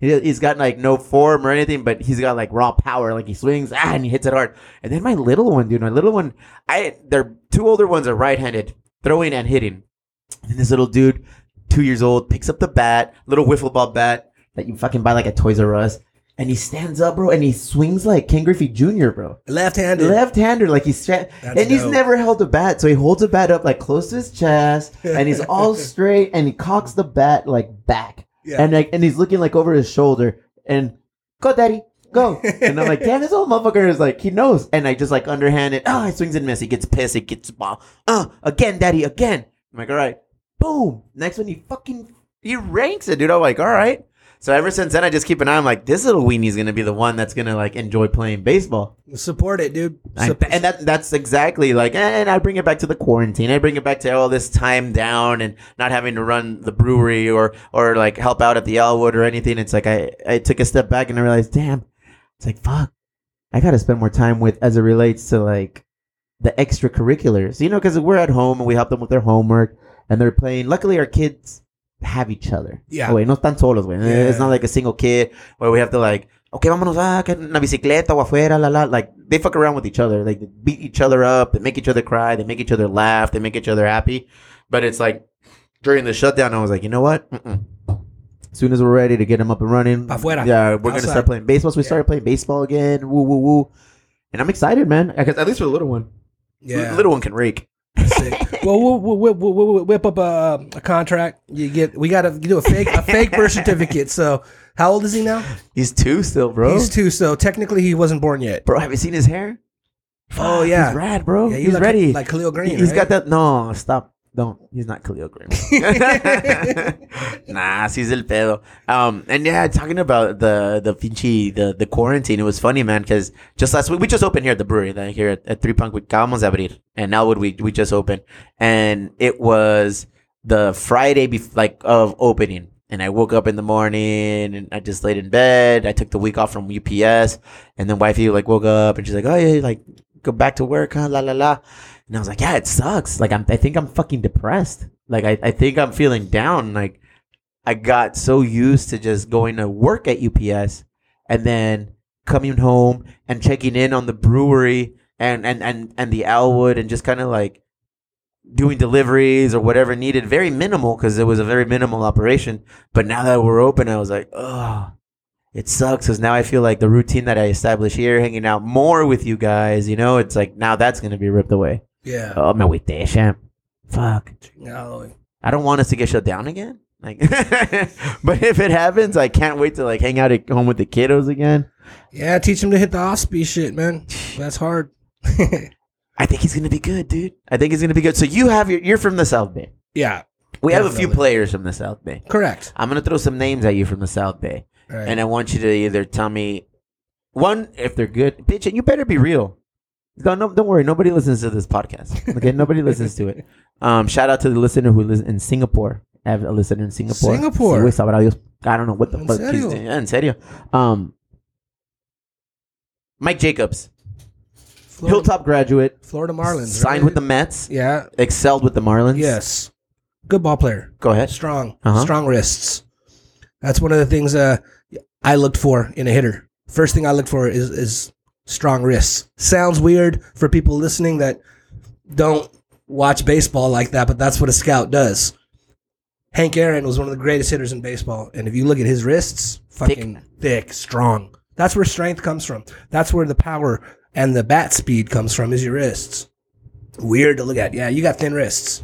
He, he's got like no form or anything, but he's got like raw power. Like he swings, ah, and he hits it hard. And then my little one, dude, my little one, I they're two older ones are right-handed, throwing and hitting. And this little dude, two years old, picks up the bat, little wiffle ball bat that you fucking buy like at Toys R Us. And he stands up, bro, and he swings like Ken Griffey Jr., bro. left-handed. Left-hander, like he's stra- and he's never held a bat, so he holds a bat up like close to his chest, and he's all straight, and he cocks the bat like back, Yeah. and like, and he's looking like over his shoulder, and go, daddy, go, and I'm like, damn, this old motherfucker is like, he knows, and I just like underhand it. oh, he swings and miss, he gets pissed, he gets ball, uh, again, daddy, again, I'm like, all right, boom, next one he fucking he ranks it, dude. I'm like, all right. So ever since then, I just keep an eye. I'm like, this little weenie's gonna be the one that's gonna like enjoy playing baseball. Support it, dude. I- and that that's exactly like, and I bring it back to the quarantine. I bring it back to all this time down and not having to run the brewery or or like help out at the Elwood or anything. It's like I I took a step back and I realized, damn, it's like fuck, I got to spend more time with as it relates to like the extracurriculars, you know, because we're at home and we help them with their homework and they're playing. Luckily, our kids have each other. Yeah. Güey, no están solos, güey. Yeah. It's not like a single kid where we have to like, okay, vámonos que en la bicicleta o afuera, la la. Like they fuck around with each other. Like they beat each other up. They make each other cry. They make each other laugh. They make each other happy. But it's like during the shutdown, I was like, you know what? Mm-mm. As soon as we're ready to get them up and running, Afuera. yeah, we're gonna start playing baseball. So we Yeah. started playing baseball again. Woo woo woo. And I'm excited, man. Because at least for the little one, yeah. The little one can rake. Sick. Well, we'll, we'll, we'll, whip up a, a contract. You get. We got to do a fake a fake birth certificate. So, how old is he now? He's two still, bro. He's two. So technically, he wasn't born yet. bro, have you seen his hair? Oh, yeah. he's rad, bro. Yeah, he's like, ready. like Khalil Greene. He's right? got that. No, stop. Don't. He's not Khalil Greene. nah, he's el pedo. Um, and yeah, talking about the the pinche the the quarantine. It was funny, man, because just last week we just opened here at the brewery, like here at, at Three Punk. We acabamos de abrir, and Elwood we we just opened, and it was the Friday bef- like of opening. And I woke up in the morning and I just laid in bed. I took the week off from UPS, and then wifey like woke up and she's like, "Oh yeah, like go back to work, huh? La la la." And I was like, "Yeah, it sucks. Like I'm, I think I'm fucking depressed. Like I, I think I'm feeling down. Like I got so used to just going to work at UPS and then coming home and checking in on the brewery and and and and the Elwood and just kind of like doing deliveries or whatever needed. Very minimal because it was a very minimal operation. But now that we're open, I was like, oh, it sucks because now I feel like the routine that I established here, hanging out more with you guys, you know, it's like now that's gonna be ripped away. Yeah. Oh, me agüité, champ. Fuck. No. I don't want us to get shut down again. Like, but if it happens, I can't wait to like hang out at home with the kiddos again. Yeah, teach him to hit the speed shit, man. That's hard. I think he's gonna be good, dude. I think he's gonna be good. So you have your, you're from the South Bay. yeah. We have a few players from the South Bay. Correct. I'm gonna throw some names at you from the South Bay, right. and I want you to either tell me one if they're good, bitch, and you better be real. Don't, no, don't worry, nobody listens to this podcast. Okay, nobody listens to it. Um, shout out to the listener who lives in Singapore. I have a listener in Singapore. Singapore. Sí, sabrá Dios. I don't know what the ¿En fuck. serio? he's- Yeah, en serio. Um, Mike Jacobs, Florida, Hilltop graduate, Florida Marlins. signed right? with the Mets, Yeah. excelled with the Marlins. Yes. Good ball player. Go ahead. Strong. Uh-huh. Strong wrists. That's one of the things uh, I looked for in a hitter. First thing I looked for is is strong wrists. Sounds weird for people listening that don't watch baseball like that, but that's what a scout does. Hank Aaron was one of the greatest hitters in baseball, and if you look at his wrists, fucking thick, strong. That's where strength comes from. That's where the power and the bat speed comes from. Is your wrists. Weird to look at. Yeah, you got thin wrists.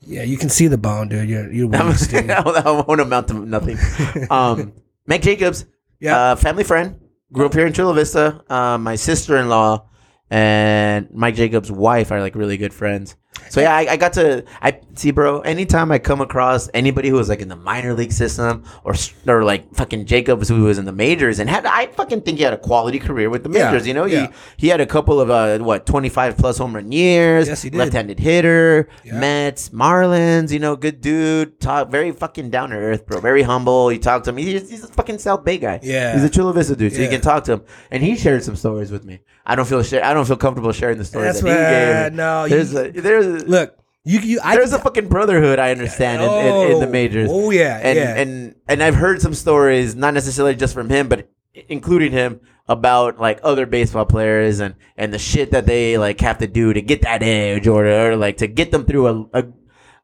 Yeah, you can see the bone, dude. You're you're weak, that won't amount to nothing. Um, Mike Jacobs, Yeah. uh, family friend, grew up here in Chula Vista. Uh, my sister in law and Mike Jacobs' wife are like really good friends. So yeah, I, I got to I see, bro. Anytime I come across anybody who was like in the minor league system or or like fucking Jacobs who was in the majors and had I fucking think he had a quality career with the Yeah, majors. You know, yeah. he he had a couple of uh what twenty five plus home run years. Yes, he did. Left-handed hitter, Yeah. Mets, Marlins. You know, good dude. Talk very fucking down to earth, bro. Very humble. You talk to him. He's, he's a fucking South Bay guy. Yeah. he's a Chula Vista dude. So you can talk to him, and he shared some stories with me. I don't feel share, I don't feel comfortable sharing the stories That's that he gave. no, there's you- a there's Look, you you I there's a fucking brotherhood I understand in, in, in the Oh, majors. Oh yeah, and yeah. and and I've heard some stories, not necessarily just from him, but including him about like other baseball players and and the shit that they like have to do to get that edge or, or like to get them through a a,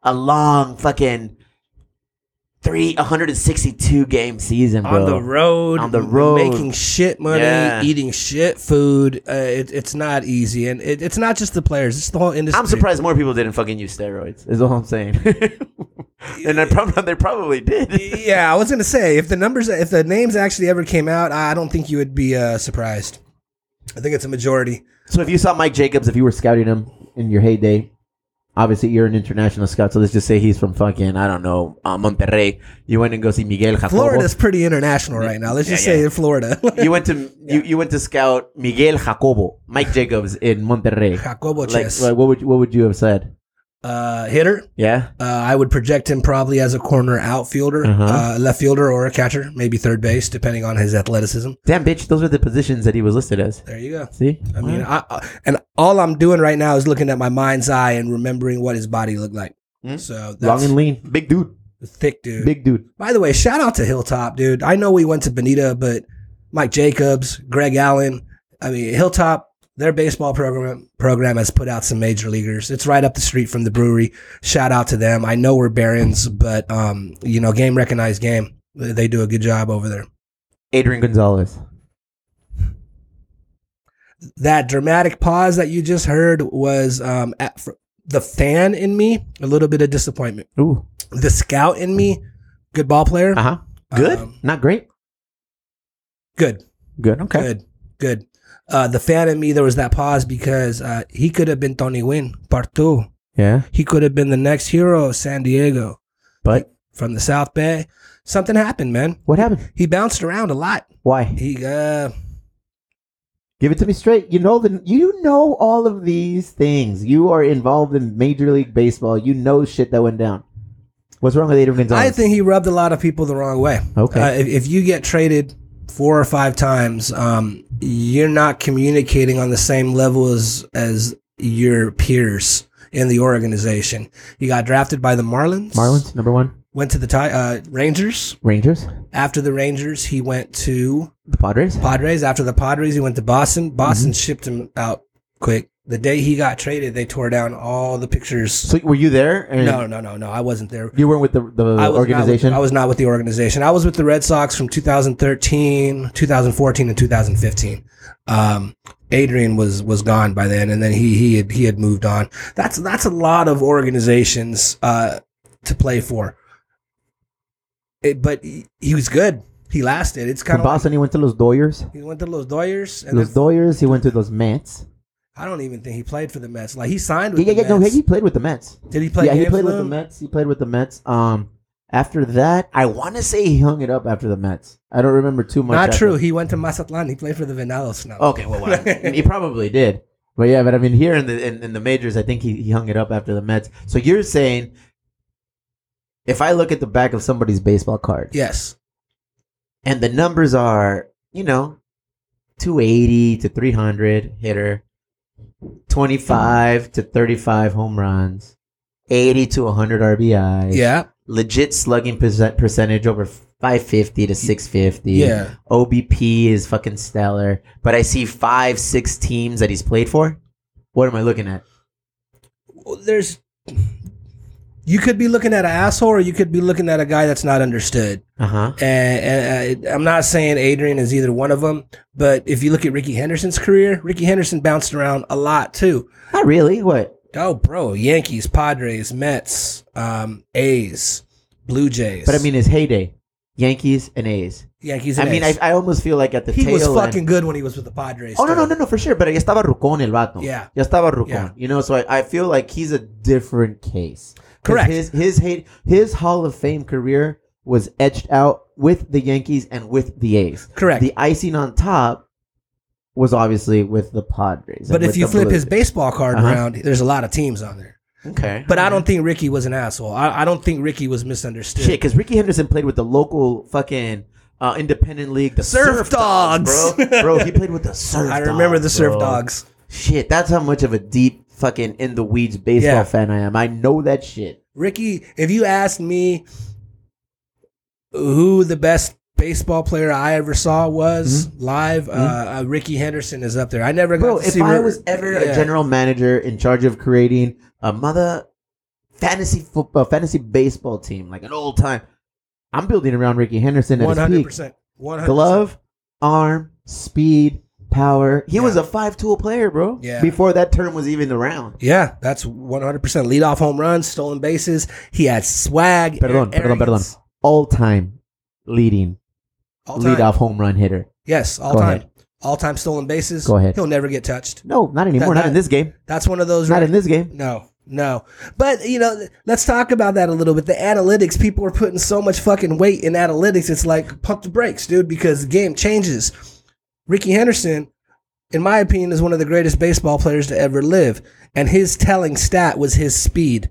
a long fucking three 162 game season, bro. on the road, On the road. making shit money, Yeah. eating shit food. Uh, it, it's not easy, and it, it's not just the players; it's the whole industry. I'm surprised more people didn't fucking use steroids. Is all I'm saying. and I probably they probably did. Yeah, I was gonna say if the numbers, if the names actually ever came out, I don't think you would be uh, surprised. I think it's a majority. So if you saw Mike Jacobs, if you were scouting him in your heyday, obviously you're an international scout, so let's just say he's from fucking I don't know uh, Monterrey. You went and go see Miguel Jacobo. Florida's pretty international right now. Let's just Yeah, in Florida. you went to you, you went to scout Miguel Jacobo, Mike Jacobs in Monterrey. Jacobo Like, Chess. like, what would what would you have said? Uh, hitter. Yeah, Uh, I would project him probably as a corner outfielder, Uh-huh. uh, left fielder, or a catcher, maybe third base, depending on his athleticism. damn bitch, those are the positions that he was listed as. There you go. See, I mean, I, I, and all I'm doing right now is looking at my mind's eye and remembering what his body looked like. Hmm. So long and lean, big dude, thick dude. big dude. By the way, shout out to Hilltop, dude. I know we went to Bonita, but Mike Jacobs, Greg Allen. I mean, Hilltop, their baseball program program has put out some major leaguers. It's right up the street from the brewery. Shout out to them. I know we're Barons, but um, you know, game recognized game. They do a good job over there. Adrian Gonzalez. That dramatic pause that you just heard was um, at, the fan in me, a little bit of disappointment. Ooh, The scout in me, good ball player, uh huh. Good, Um, not great. good. Good, okay. Good, good. Uh, the fan in me, there was that pause because uh, he could have been Tony Gwynn, part two. Yeah, He could have been the next hero of San Diego but from the South Bay. Something happened, man. what happened? He bounced around a lot. Why? He, uh, Give it to me straight. You know the you know all of these things. You are involved in Major League Baseball. You know shit that went down. What's wrong with Adrian Gonzalez? I think he rubbed a lot of people the wrong way. Okay. Uh, if, if you get traded four or five times, um, you're not communicating on the same level as, as your peers in the organization. He got drafted by the Marlins. Marlins number one. Went to the uh, Rangers. Rangers. After the Rangers, he went to The Padres. Padres. After the Padres, he went to Boston. Boston Mm-hmm. shipped him out quick. The day he got traded, they tore down all the pictures. So were you there? No, no, no, no. I wasn't there. You weren't with the the I organization. With, I was not with the organization. I was with the Red Sox from 2013, 2014, and 2015. Um, Adrian was was gone by then, and then he he had he had moved on. That's that's a lot of organizations uh, to play for. It, but he, he was good. He lasted. It's kind of Boston, he went to Los Doyers. he went to Los Doyers, and Los Doyers. He went to those Mets. I don't even think he played for the Mets. Like he signed Yeah, with yeah, the yeah. No, Mets. he played with the Mets. Did he play? yeah, he played with the? Mets. He played with the Mets. Um, after that, I want to say he hung it up after the Mets. I don't remember too much. Not after- true. He went to Mazatlan. He played for the Venados now. Okay, well, well he probably did. But yeah, but I mean, here in the in, in the majors, I think he, he hung it up after the Mets. So you're saying, if I look at the back of somebody's baseball card Yes. and the numbers are, you know, 280 to 300 hitter, 25 to 35 home runs, 80 to 100 RBIs, Yeah. legit slugging percent percentage over 550 to 650. Yeah. OBP is fucking stellar. But I see five, six teams that he's played for. What am I looking at? Well, there's you could be looking at an asshole or you could be looking at a guy that's not understood Uh huh. and, and uh, i'm not saying adrian is either one of them but if you look at rickey henderson's career rickey henderson bounced around a lot too Not really. What? oh bro yankees padres mets um, a's blue jays But I mean, his heyday, Yankees and A's. yankees I and mean, I, I almost feel like at the he was end- fucking good when he was with the padres Oh no no no no for sure, but ya estaba rucón el vato. Yeah. ya estaba rucón. Yeah. You know, so I, I feel like he's a different case. Correct. His his hate his Hall of Fame career was etched out with the Yankees and with the A's. correct The icing on top was obviously with the Padres. but if you flip his baseball card Uh-huh. around there's a lot of teams on there okay, but i don't think rickey was an asshole i, I don't think rickey was misunderstood shit because Rickey Henderson played with the local fucking. Uh, independent league, the Surf Surf, Dogs, Dogs. bro. bro, he played with the Surf. Dogs. I remember Dogs, the Surf bro. Dogs. Shit, that's how much of a deep fucking in the weeds baseball Yeah. fan I am. I know that shit. Rickey, if you asked me who the best baseball player I ever saw was live, uh, uh, Rickey Henderson is up there. I never got Mm-hmm. Bro, to if see I Ri- was ever Yeah. a general manager in charge of creating a mother fantasy football, fantasy baseball team, like an old time, I'm building around Rickey Henderson at his peak. percent, one hundred Glove, arm, speed, power. He Yeah. was a five tool player, bro. Yeah. Before that term was even around. Yeah, that's one hundred percent. Lead off home runs, stolen bases. He had swag. Perdón, ar- perdón, perdón. All time leading All time. lead off home run hitter. Yes, all Go time. ahead. All time stolen bases. Go ahead. He'll never get touched. No, not anymore. That- not that- in this game. That's one of those. Not in this game. No, No, but you know, let's talk about that a little bit. The analytics, people are putting so much fucking weight in analytics. It's like pump the brakes, dude, because the game changes. Rickey Henderson, in my opinion, is one of the greatest baseball players to ever live, and his telling stat was his speed.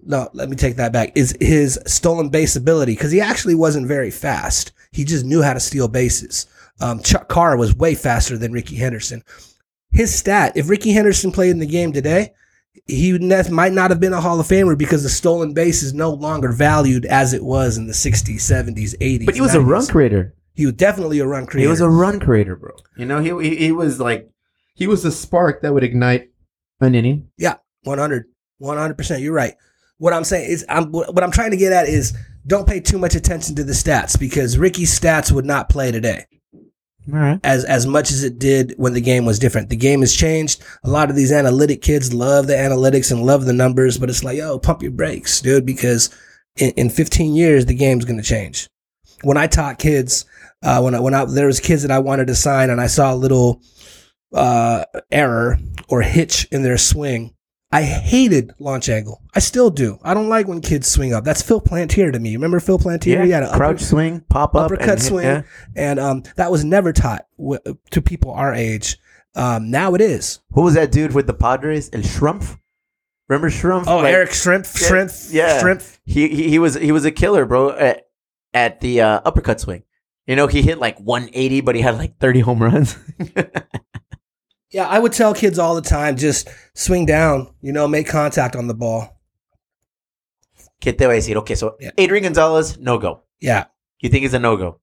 No, let me take that back. Is his stolen base ability because he actually wasn't very fast. He just knew how to steal bases. Um, Chuck Carr was way faster than Rickey Henderson. His stat, if Rickey Henderson played in the game today, he might not have been a Hall of Famer because the stolen base is no longer valued as it was in the 60s, 70s, 80s. But he was a run creator. He was definitely a run creator. He was a run creator, bro. You know, he, he he was like he was the spark that would ignite an inning. Yeah, 100 100% you're right what i'm saying is i'm what i'm trying to get at is don't pay too much attention to the stats because rickey's stats would not play today All right. as as much as it did when the game was different the game has changed a lot of these analytic kids love the analytics and love the numbers but it's like yo pump your brakes dude because in, in 15 years the game's going to change when i taught kids uh, when I, when I, there was kids that I wanted to sign and I saw a little uh, error or hitch in their swing, I hated launch angle. I still do. I don't like when kids swing up. That's Phil Plantier to me. Remember Phil Plantier? He had an crouch upper- swing, pop up, uppercut and hit- swing, yeah. and um, that was never taught w- to people our age. Um, now it is. Who was that dude with the Padres? El Schrumpf. Remember Schrumpf? Oh, Like, Eric Shrimp, Shrimp, yeah. Shrimp. He, he he was he was a killer, bro. At, at the uh, uppercut swing, you know, he hit like 180, but he had like 30 home runs. Yeah, I would tell kids all the time, just swing down. You know, make contact on the ball. ¿Qué te voy a decir? Okay, so Yeah. Adrian Gonzalez, no go. Yeah. You think he's a no go?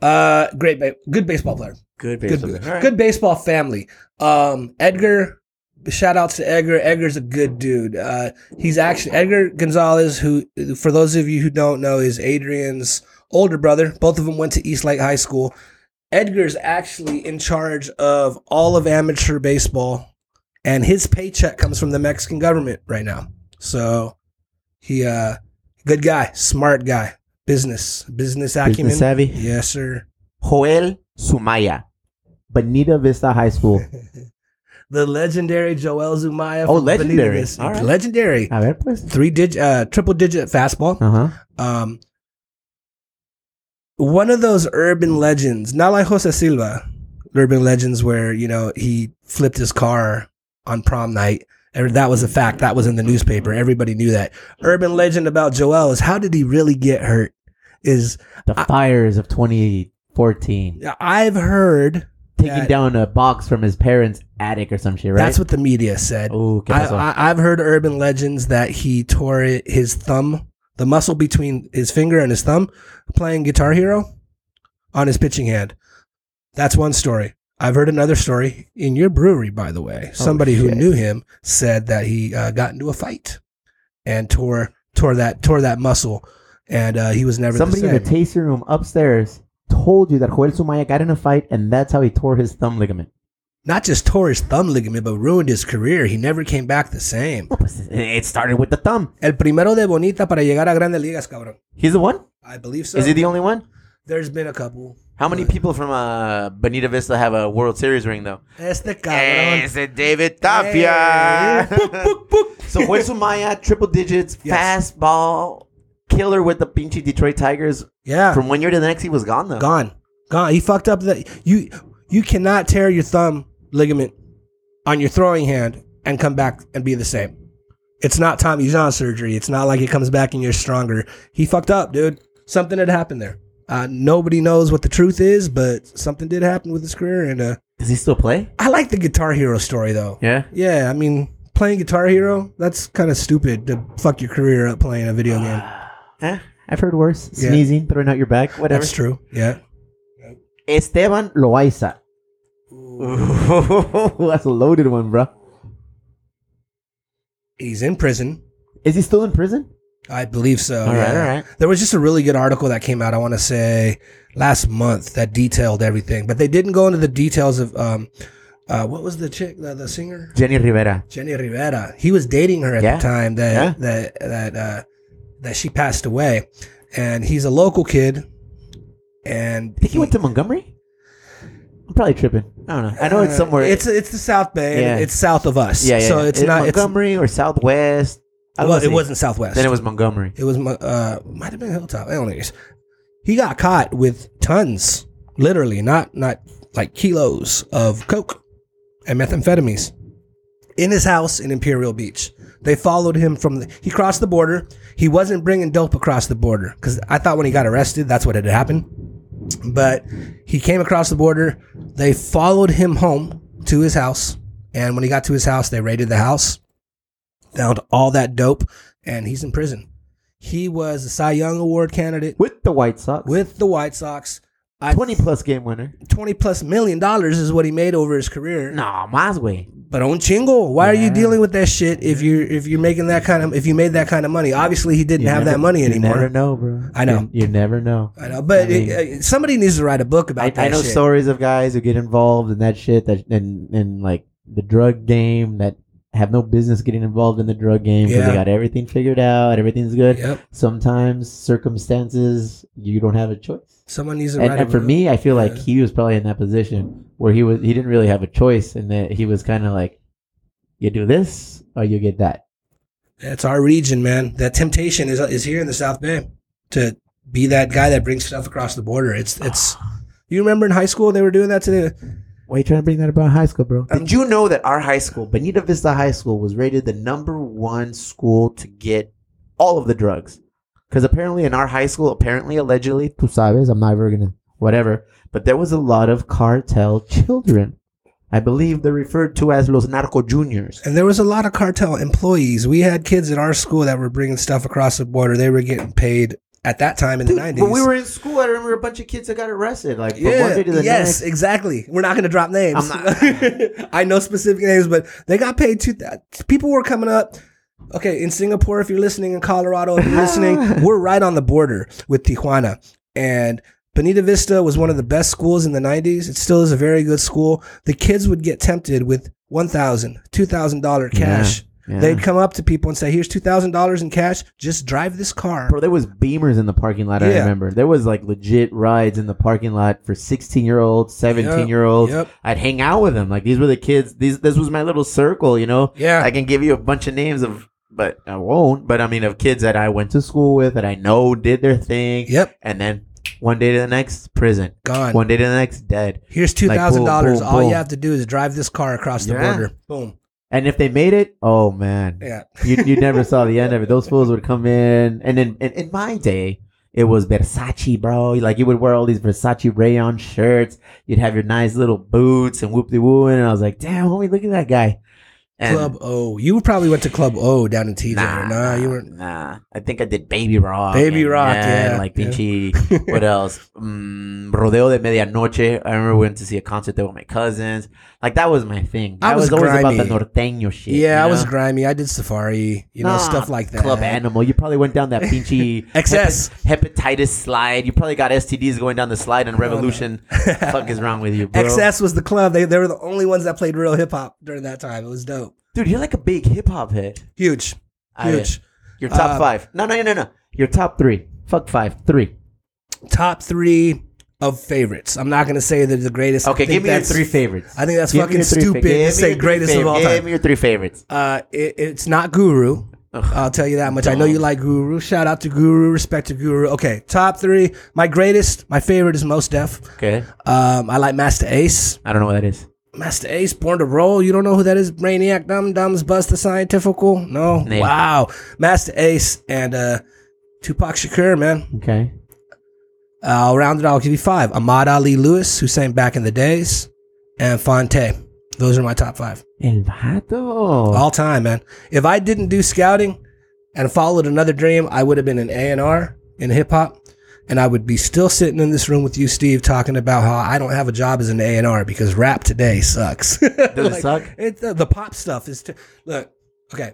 Uh, great, ba- good baseball player. Good Good, baseball. All right. good baseball family. Um, Edgar, shout out to Edgar. Edgar's a good dude. Uh, he's actually Edgar Gonzalez, who, for those of you who don't know, is Adrian's older brother. Both of them went to East Lake High School. Edgar's actually in charge of all of amateur baseball, and his paycheck comes from the Mexican government right now. So, he, uh, good guy, smart guy, business, business acumen. Business savvy. Yes, sir. Joel Zumaya, Bonita Vista High School. The legendary Joel Zumaya. Oh, legendary. All right. Legendary. A ver, pues. Three digit, uh, triple digit fastball. Uh huh. Um, one of those urban legends, not like Jose Silva, urban legends where, you know, he flipped his car on prom night. That was a fact. That was in the newspaper. Everybody knew that. Urban legend about Joel is how did he really get hurt? Is The fires of 2014. I've heard Taking that- down a box from his parents' attic or some shit, right? that's what the media said. Oh, I, I, I've heard urban legends that he tore it, his thumb, the muscle between his finger and his thumb, playing Guitar Hero on his pitching hand. That's one story. I've heard another story in your brewery, by the way. Somebody who Oh, shit. knew him said that he uh, got into a fight and tore tore that tore that muscle, and uh, he was never Somebody the in the tasting room upstairs told you that Joel Zumaya got in a fight and that's how he tore his thumb ligament. Not just tore his thumb ligament, but ruined his career. He never came back the same. It started with the thumb. El primero de Bonita para llegar a Grandes Ligas, cabrón. He's the one? I believe so. Is he the only one? There's been a couple. How many people from uh, Bonita Vista have a World Series ring, though? Este cabrón. Ese David Hey. Book, book, book. so Joel Zumaya, triple digits, Yes. fastball, killer with the pinchy Detroit Tigers. Yeah. From one year to the next, he was gone, though. gone. Gone. He fucked up the you you cannot tear your thumb ligament on your throwing hand and come back and be the same. It's not Tommy John surgery. It's not like it comes back and you're stronger. He fucked up, dude. Something had happened there. Uh, nobody knows what the truth is, but something did happen with his career. And uh, Does he still play? I like the Guitar Hero story, though. Yeah. Yeah, I mean, playing Guitar Hero, that's kind of stupid to fuck your career up playing a video game. Eh, I've heard worse. Yeah. Sneezing, throwing out your back, whatever. That's true. Yeah. Esteban Loaiza. That's a loaded one, bro. He's in prison. Is he still in prison? I believe so. All right, yeah. all right. There was just a really good article that came out, I want to say last month that detailed everything, but they didn't go into the details of, um, uh, what was the chick, the, the singer? Jenni Rivera. Jenni Rivera. He was dating her at Yeah. the time that, Yeah. that, that, uh, that she passed away. And he's a local kid. And I think he went to Montgomery. I'm probably tripping. I don't know. I know it's somewhere. It's it's the South Bay. Yeah. It's south of us. yeah, yeah. So it's Is it not. It's, Montgomery or Southwest. I well, it wasn't Southwest. Then it was Montgomery. It was uh might have been Hilltop. I. He got caught with tons, literally, not not like kilos of coke and methamphetamines in his house in Imperial Beach. They followed him from the. He crossed the border. He wasn't bringing dope across the border because I thought when he got arrested, that's what had happened. But he came across the border. They followed him home to his house, and when he got to his house, they raided the house, found all that dope, and he's in prison. He was a Cy Young Award candidate with the White Sox. with the White Sox. I, 20 plus game winner. 20 plus million dollars is what he made over his career. Nah, más way. But on chingo, why are you dealing with that shit if you're if you're making that kind of if you made that kind of money? Obviously, he didn't have that money anymore. You never know, bro. I know. You, you never know. I know, but I mean- it, uh, somebody needs to write a book about I, that. I know shit. stories of guys who get involved in that shit that and in like the drug game that have no business getting involved in the drug game because Yeah. they got everything figured out, everything's good. Yep. Sometimes circumstances you don't have a choice. Someone needs to And, write. and for me, I feel like Yeah. he was probably in that position where he was he didn't really have a choice, and that he was kind of like, you do this or you get that. That's our region, man. That temptation is is here in the South Bay to be that guy that brings stuff across the border. It's it's. You remember in high school they were doing that to the Why are you trying to bring that about high school, bro? Um, Did you know that our high school, Bonita Vista High School, was rated the number one school to get all of the drugs? Because apparently in our high school, apparently, allegedly, tú sabes, I'm not ever gonna, whatever, but there was a lot of cartel children. I believe they're referred to as los narco juniors. And there was a lot of cartel employees. We had kids at our school that were bringing stuff across the border. They were getting paid at that time in the nineties. when we were in school, I remember a bunch of kids that got arrested, like yeah, to yes, next. exactly. We're not going to drop names. I'm not- I know specific names, but they got paid two. People were coming up. Okay, in Singapore, if you're listening, in Colorado, if you're listening, we're right on the border with Tijuana, and Bonita Vista was one of the best schools in the 90s. It still is a very good school. The kids would get tempted with $1,000, $2,000 cash. Yeah. They'd come up to people and say, "Here's two thousand dollars in cash. Just drive this car." Bro, there was Beamers in the parking lot. I Yeah. remember there was like legit rides in the parking lot for sixteen year olds, seventeen year olds. Yep. I'd hang out with them. Like these were the kids. These this was my little circle. You know. Yeah. I can give you a bunch of names of, but I won't. But I mean, of kids that I went to school with that I know did their thing. Yep. And then one day to the next, prison. Gone. One day to the next, dead. Here's two thousand dollars. boom, All boom. you have to do is drive this car across the Yeah. border. Boom. And if they made it, oh man, Yeah. you you never saw the end of it. Those fools would come in, and then in, in my day, it was Versace, bro. Like you would wear all these Versace rayon shirts. You'd have your nice little boots and whoop de woo, and I was like, damn, homie, look at that guy. And Club O. You probably went to Club O down in TJ. Nah, Nah, you weren't. Nah, I think I did Baby Rock. Baby and, Rock, yeah, like yeah. pinchy. what else? Mm, Rodeo de Medianoche. I remember we went to see a concert there with my cousins. Like that was my thing. I I was was, always about the norteño shit. Yeah, I was grimy. I did Safari. You know, Nah, stuff like that. Club Animal. You probably went down that pinchy hepa- hepatitis slide. You probably got STDs going down the slide on Revolution. Fuck is wrong with you, bro? XS was the club. They they were the only ones that played real hip hop during that time. It was dope. Dude, you're like a big hip hop head. Huge. I- Huge. Your top Uh, five. No, no, no, no, no. Your top three. Fuck five. Three. Top three of favorites. I'm not gonna say they're the greatest. I Okay, think give me your that's- three favorites. I think that's Give me fucking your three stupid fa- to me say your three greatest of fav- all Give time. me your three favorites. Uh, it, it's not Guru. I'll tell you that much. I know you like Guru. Shout out to Guru. Respect to Guru. Okay, top three. My greatest, my favorite is Mos Def. Okay. Um, I like Masta Ace. I don't know what that is. Masta Ace, Born to Roll. You don't know who that is? Brainiac, Dumb Dumbs, Bust the Scientifical. No. Wow. Masta Ace and uh, Tupac Shakur, man. Okay. I'll round it. out. I'll give you five. Ahmad Ali Lewis, who sang back in the days, and Fonte. Those are my top five. El Vato. all time, man. If I didn't do scouting and followed another dream, I would have been an A and R in hip hop, and I would be still sitting in this room with you, Steve, talking about how I don't have a job as an A and R because rap today sucks. Does it suck? It, the, the pop stuff is. T- look, okay.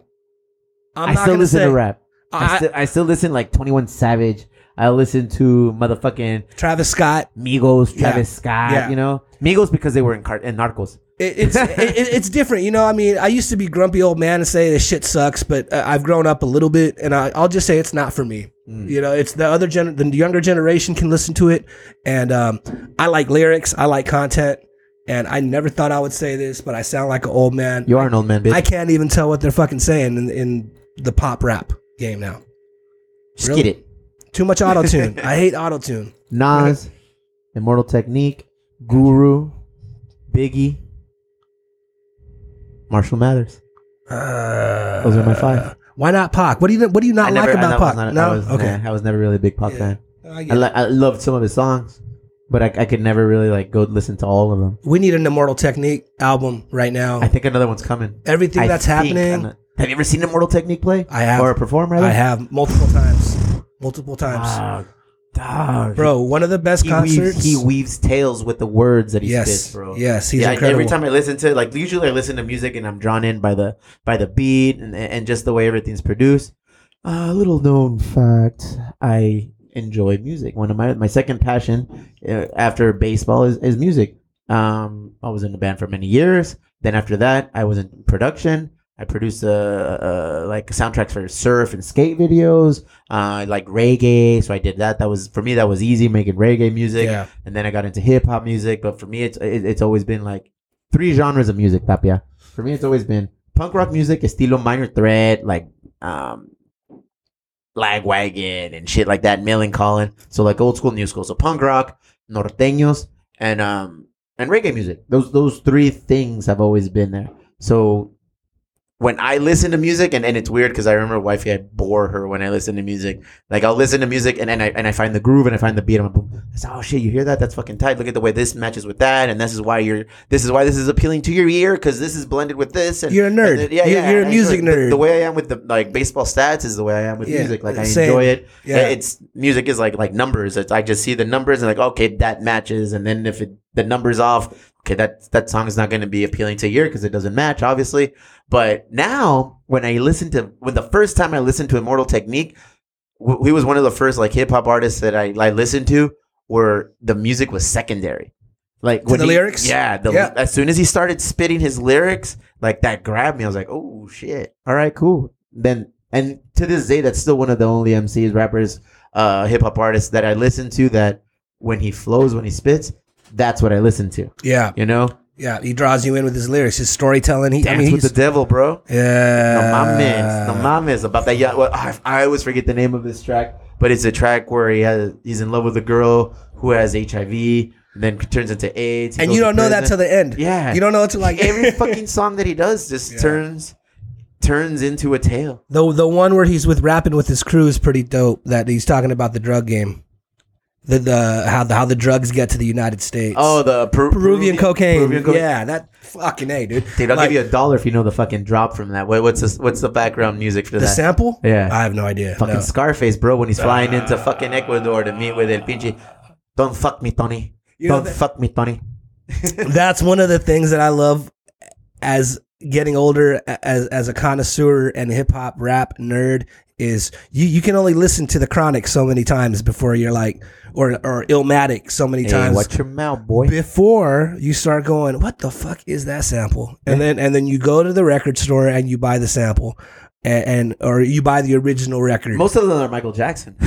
I'm I not still listen say to rap. I, I- still, I still listen like 21 Savage. I listen to motherfucking Travis Scott. Migos, Yeah. Travis Scott, Yeah. you know? Migos because they were in, car- in Narcos. It, it's it, it- it's different, you know. I mean, I used to be grumpy old man and say this shit sucks, but uh, I've grown up a little bit, and I, I'll just say it's not for me. You know, it's the other gen, the younger generation can listen to it, and um, I like lyrics, I like content, and I never thought I would say this, but I sound like an old man. You are an old man, bitch. I can't even tell what they're fucking saying in, in the pop rap game now. Just really? get it. Too much auto tune. I hate auto tune. Nas, Immortal Technique, Guru, Biggie, Marshall Mathers. Uh, Those are my five. Why not Pac? What do you What do you not I never- like I about was Pac? not- no, I was, okay. I was never really a big Pac fan. I I, it. li- I loved some of his songs, but I, I could never really like go listen to all of them. we need an Immortal Technique album right now. I think another one's coming. Everything I that's think happening, Have you ever seen Immortal Technique play? I have. or perform? Rather? I have multiple times. Multiple times. Dog, dog. Bro, one of the best he concerts. weaves, he weaves tales with the words that he yes, spits, bro. yes, he's yeah, incredible. every time I listen to like usually I listen to music and I'm drawn in by the by the beat and and just the way everything's produced. A little known fact: I enjoy music. One of my my second passion uh, after baseball is, is music. Um, I was in a band for many years. Then after that, I was in production. I produced uh, uh, like soundtracks for surf and skate videos. Uh, like reggae, so I did that. That was for me. That was easy making reggae music yeah, and then I got into hip hop music. But for me, it's it, it's always been like three genres of music, Tapia. For me, it's always been punk rock music, estilo minor threat, like um, Lagwagon and shit like that, Millencolin. So like old school, new school. So punk rock, norteños, and um and reggae music. Those those three things have always been there. So when I listen to music, and, and it's weird because I remember wifey, I bore her when I listen to music. Like I'll listen to music and, and I and I find the groove and I find the beat. I'm like, boom. I say, oh shit, you hear that? That's fucking tight. Look at the way this matches with that, and this is why you're. This is why this is appealing to your ear because this is blended with this. And You're a nerd. and yeah, You're- yeah. you're a music enjoy it. The- nerd. The, way I am with the like baseball stats is the way I am with Yeah, music. Like I same. enjoy it. yeah. It's music is like like numbers. It's I just see the numbers and like okay that matches, and then if it the numbers off, okay that that song is not going to be appealing to your because it doesn't match obviously. But now when I listen to when the first time I listened to Immortal Technique, w- he was one of the first like hip hop artists that I I listened to where the music was secondary. Like when the he- lyrics? yeah. The, Yeah. As soon as he started spitting his lyrics, like that grabbed me. I was like, oh shit. All right, cool. Then and to this day, that's still one of the only MCs, rappers, uh, hip hop artists that I listen to. That when he flows, when he spits, that's what I listen to. yeah, You know, yeah. He draws you in with his lyrics, his storytelling. He, dance I mean, with the devil, bro. yeah. No mames, no mames about that. Yeah, well, I, I always forget the name of this track, but it's a track where he has he's in love with a girl who has HIV, and then turns into AIDS, and you don't know that till the end. Yeah. you don't know until like every fucking song that he does just Yeah. turns turns into a tale. The the one where he's with rapping with his crew is pretty dope. That he's talking about the drug game, the the how the how the drugs get to the United States. Oh, the Per- Peruvian, cocaine. Peruvian cocaine. Yeah, that fucking a dude. Dude, I'll Like, give you a dollar if you know the fucking drop from that. What, what's the, what's the background music for the that? sample. Yeah. I have no idea. fucking No. Scarface, bro, when he's uh, flying into fucking Ecuador to meet with El Pinche. Don't fuck me, Tony. You know Don't that- fuck me, Tony. That's one of the things that I love as getting older a- as as a connoisseur and hip hop rap nerd is you you can only listen to the chronic so many times before you're like or or illmatic so many Hey, times watch your mouth, boy. before you start going what the fuck is that sample and then and then you go to the record store and you buy the sample and, and or you buy the original record Most of them are Michael Jackson.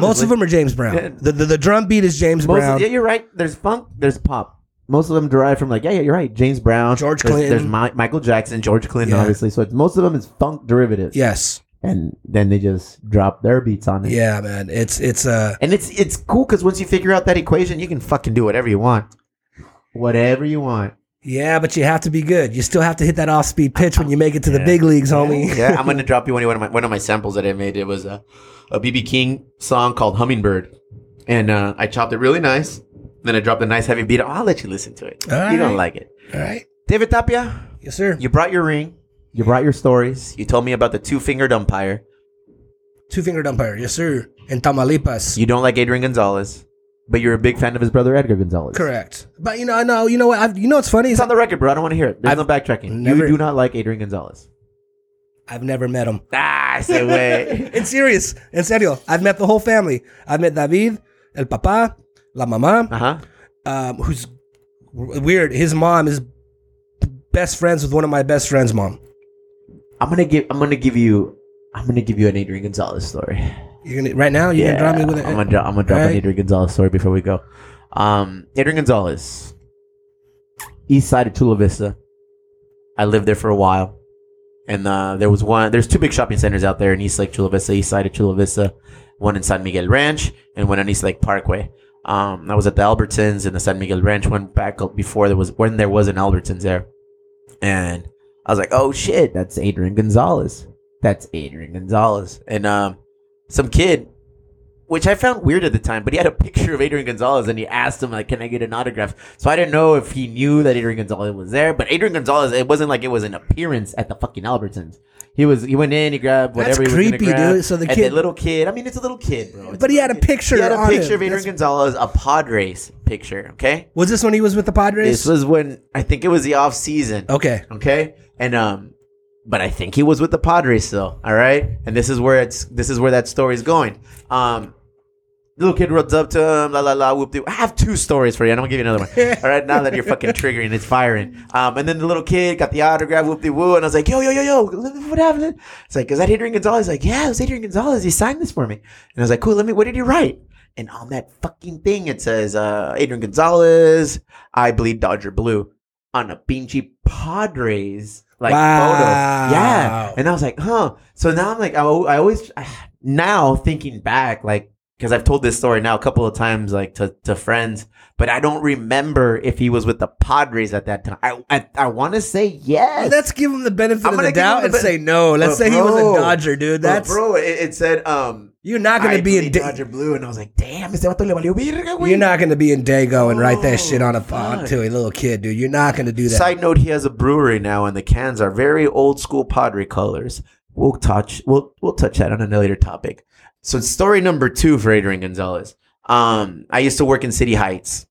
Most of them are James Brown Yeah. the, the the drum beat is James Most Brown Of, yeah, you're right. There's funk. There's pop. Most of them derive from like yeah, yeah, you're right. James Brown, George there's, Clinton. There's Mi- Michael Jackson, George Clinton, Yeah. obviously. So it's, most of them is funk derivatives. yes and then they just drop their beats on it. yeah man it's it's uh And it's it's cool because once you figure out that equation, you can fucking do whatever you want. Whatever you want. Yeah, but you have to be good. You still have to hit that off speed pitch when you make it to the big leagues, homie. yeah, I'm gonna drop you one, of my one of my samples that I made. It was a a BB King song called Hummingbird, and uh, I chopped it really nice. Then I dropped a nice heavy beat. I'll let you listen to it. All you don't like it, All right. David Tapia. Yes, sir. You brought your ring. You brought your stories. You told me about the two fingered umpire. Two fingered umpire. Yes, sir. In Tamaulipas. You don't like Adrian Gonzalez, but you're a big fan of his brother Edgar Gonzalez. Correct. But you know, no, you know what? I've, you know what's funny It's on the record, bro. I don't want to hear it. There's I've no backtracking. never- you do not like Adrian Gonzalez. I've never met him. Ah, I say way. In serious, in serio, I've met the whole family. I've met David, el papá, la mamá, uh huh. um, who's w- weird. His mom is best friends with one of my best friends' mom. I'm gonna give. I'm gonna give you. I'm gonna give you an Adrian Gonzalez story. You're gonna right now. You're gonna drop me with it. I'm gonna, I'm gonna drop an Adrian Gonzalez story before we go. Um, Adrian Gonzalez. east side of Chula Vista. I lived there for a while. And uh, there was one, there's two big shopping centers out there in East Lake Chula Vista, east side of Chula Vista. One in San Miguel Ranch and one on East Lake Parkway. Um, I was at the Albertsons and the San Miguel Ranch one back up before there was, when there was an Albertsons there. And I was like, oh shit, that's Adrian Gonzalez. That's Adrian Gonzalez. And um, some kid, which I found weird at the time, but he had a picture of Adrian Gonzalez and he asked him, like, can I get an autograph? So I didn't know if he knew that Adrian Gonzalez was there, but Adrian Gonzalez, it wasn't like it was an appearance at the fucking Albertsons. He was, he went in, he grabbed That's whatever he was creepy, grab. dude. So the and kid- little kid, I mean, it's a little kid, bro. It's But he had a picture He had a picture him. of Adrian That's- Gonzalez, a Padres picture, okay? Was this when he was with the Padres? This was when, I think it was the off season. okay. Okay, and um, but I think he was with the Padres still. All right, and this is where it's this is where that story's going. Um, little kid runs up to him, la la la, whoop de. I have two stories for you. and I'm gonna give you another one. All right, now that you're fucking triggering, it's firing. Um, and then the little kid got the autograph, whoop de woo, and I was like, yo yo yo yo, what happened? It's like, is that Adrian Gonzalez? He's Like, yeah, it was Adrian Gonzalez. He signed this for me, and I was like, cool. Let me. What did he write? And on that fucking thing, it says uh, Adrian Gonzalez. I bleed Dodger blue on a pinchy Padres like Wow. photo. Yeah. And I was like, huh. So now I'm like, I, I always, now thinking back, like, because I've told this story now a couple of times, like to, to friends, but I don't remember if he was with the Padres at that time. I I, I want to say yes. Let's give him the benefit I'm of the doubt and ben- say no. Let's But say he was a Dodger, dude. That's bro. It, it said, um, you're not going to be in. Da- Dodger blue, and I was like, damn, ese vato le valió verga, güey. you're not going to be in Dago and write that Oh, shit on a fuck. on to a little kid, dude. You're not going to do that. Side note: He has a brewery now, and the cans are very old school Padre colors. We'll touch. We'll we'll touch that on a later topic. So story number two for Adrian Gonzalez. Um, I used to work in City Heights,